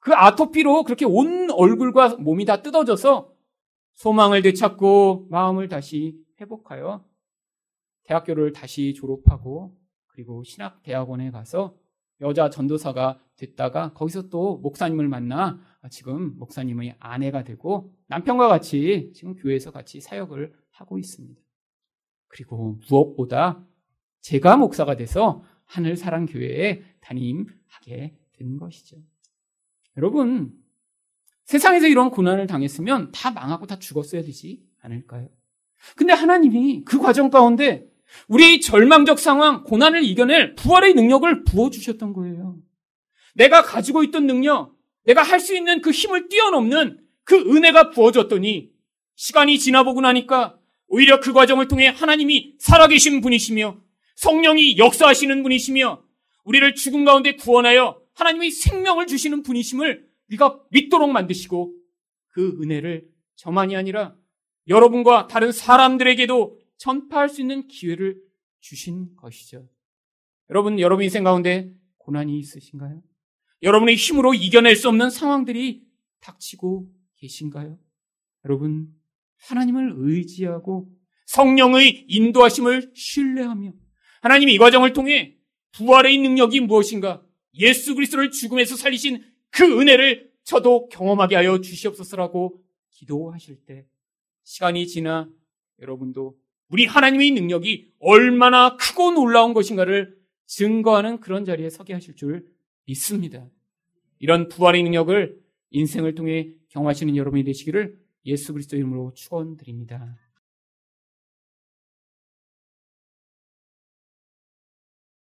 그 아토피로 그렇게 온 얼굴과 몸이 다 뜯어져서 소망을 되찾고 마음을 다시 회복하여 대학교를 다시 졸업하고 그리고 신학 대학원에 가서 여자 전도사가 됐다가 거기서 또 목사님을 만나 지금 목사님의 아내가 되고 남편과 같이 지금 교회에서 같이 사역을 하고 있습니다. 그리고 무엇보다 제가 목사가 돼서 하늘 사랑 교회에 담임하게 된 것이죠. 여러분, 세상에서 이런 고난을 당했으면 다 망하고 다 죽었어야 되지 않을까요? 근데 하나님이 그 과정 가운데 우리의 절망적 상황, 고난을 이겨낼 부활의 능력을 부어주셨던 거예요. 내가 가지고 있던 능력, 내가 할 수 있는 그 힘을 뛰어넘는 그 은혜가 부어졌더니 시간이 지나보고 나니까 오히려 그 과정을 통해 하나님이 살아계신 분이시며 성령이 역사하시는 분이시며 우리를 죽음 가운데 구원하여 하나님이 생명을 주시는 분이심을 우리가 믿도록 만드시고 그 은혜를 저만이 아니라 여러분과 다른 사람들에게도 전파할 수 있는 기회를 주신 것이죠. 여러분, 여러분 인생 가운데 고난이 있으신가요? 여러분의 힘으로 이겨낼 수 없는 상황들이 닥치고 계신가요? 여러분, 하나님을 의지하고 성령의 인도하심을 신뢰하며 하나님이 이 과정을 통해 부활의 능력이 무엇인가? 예수 그리스도를 죽음에서 살리신 그 은혜를 저도 경험하게 하여 주시옵소서라고 기도하실 때 시간이 지나 여러분도 우리 하나님의 능력이 얼마나 크고 놀라운 것인가를 증거하는 그런 자리에 서게 하실 줄 믿습니다. 이런 부활의 능력을 인생을 통해 경험하시는 여러분이 되시기를 예수 그리스도 이름으로 축원드립니다.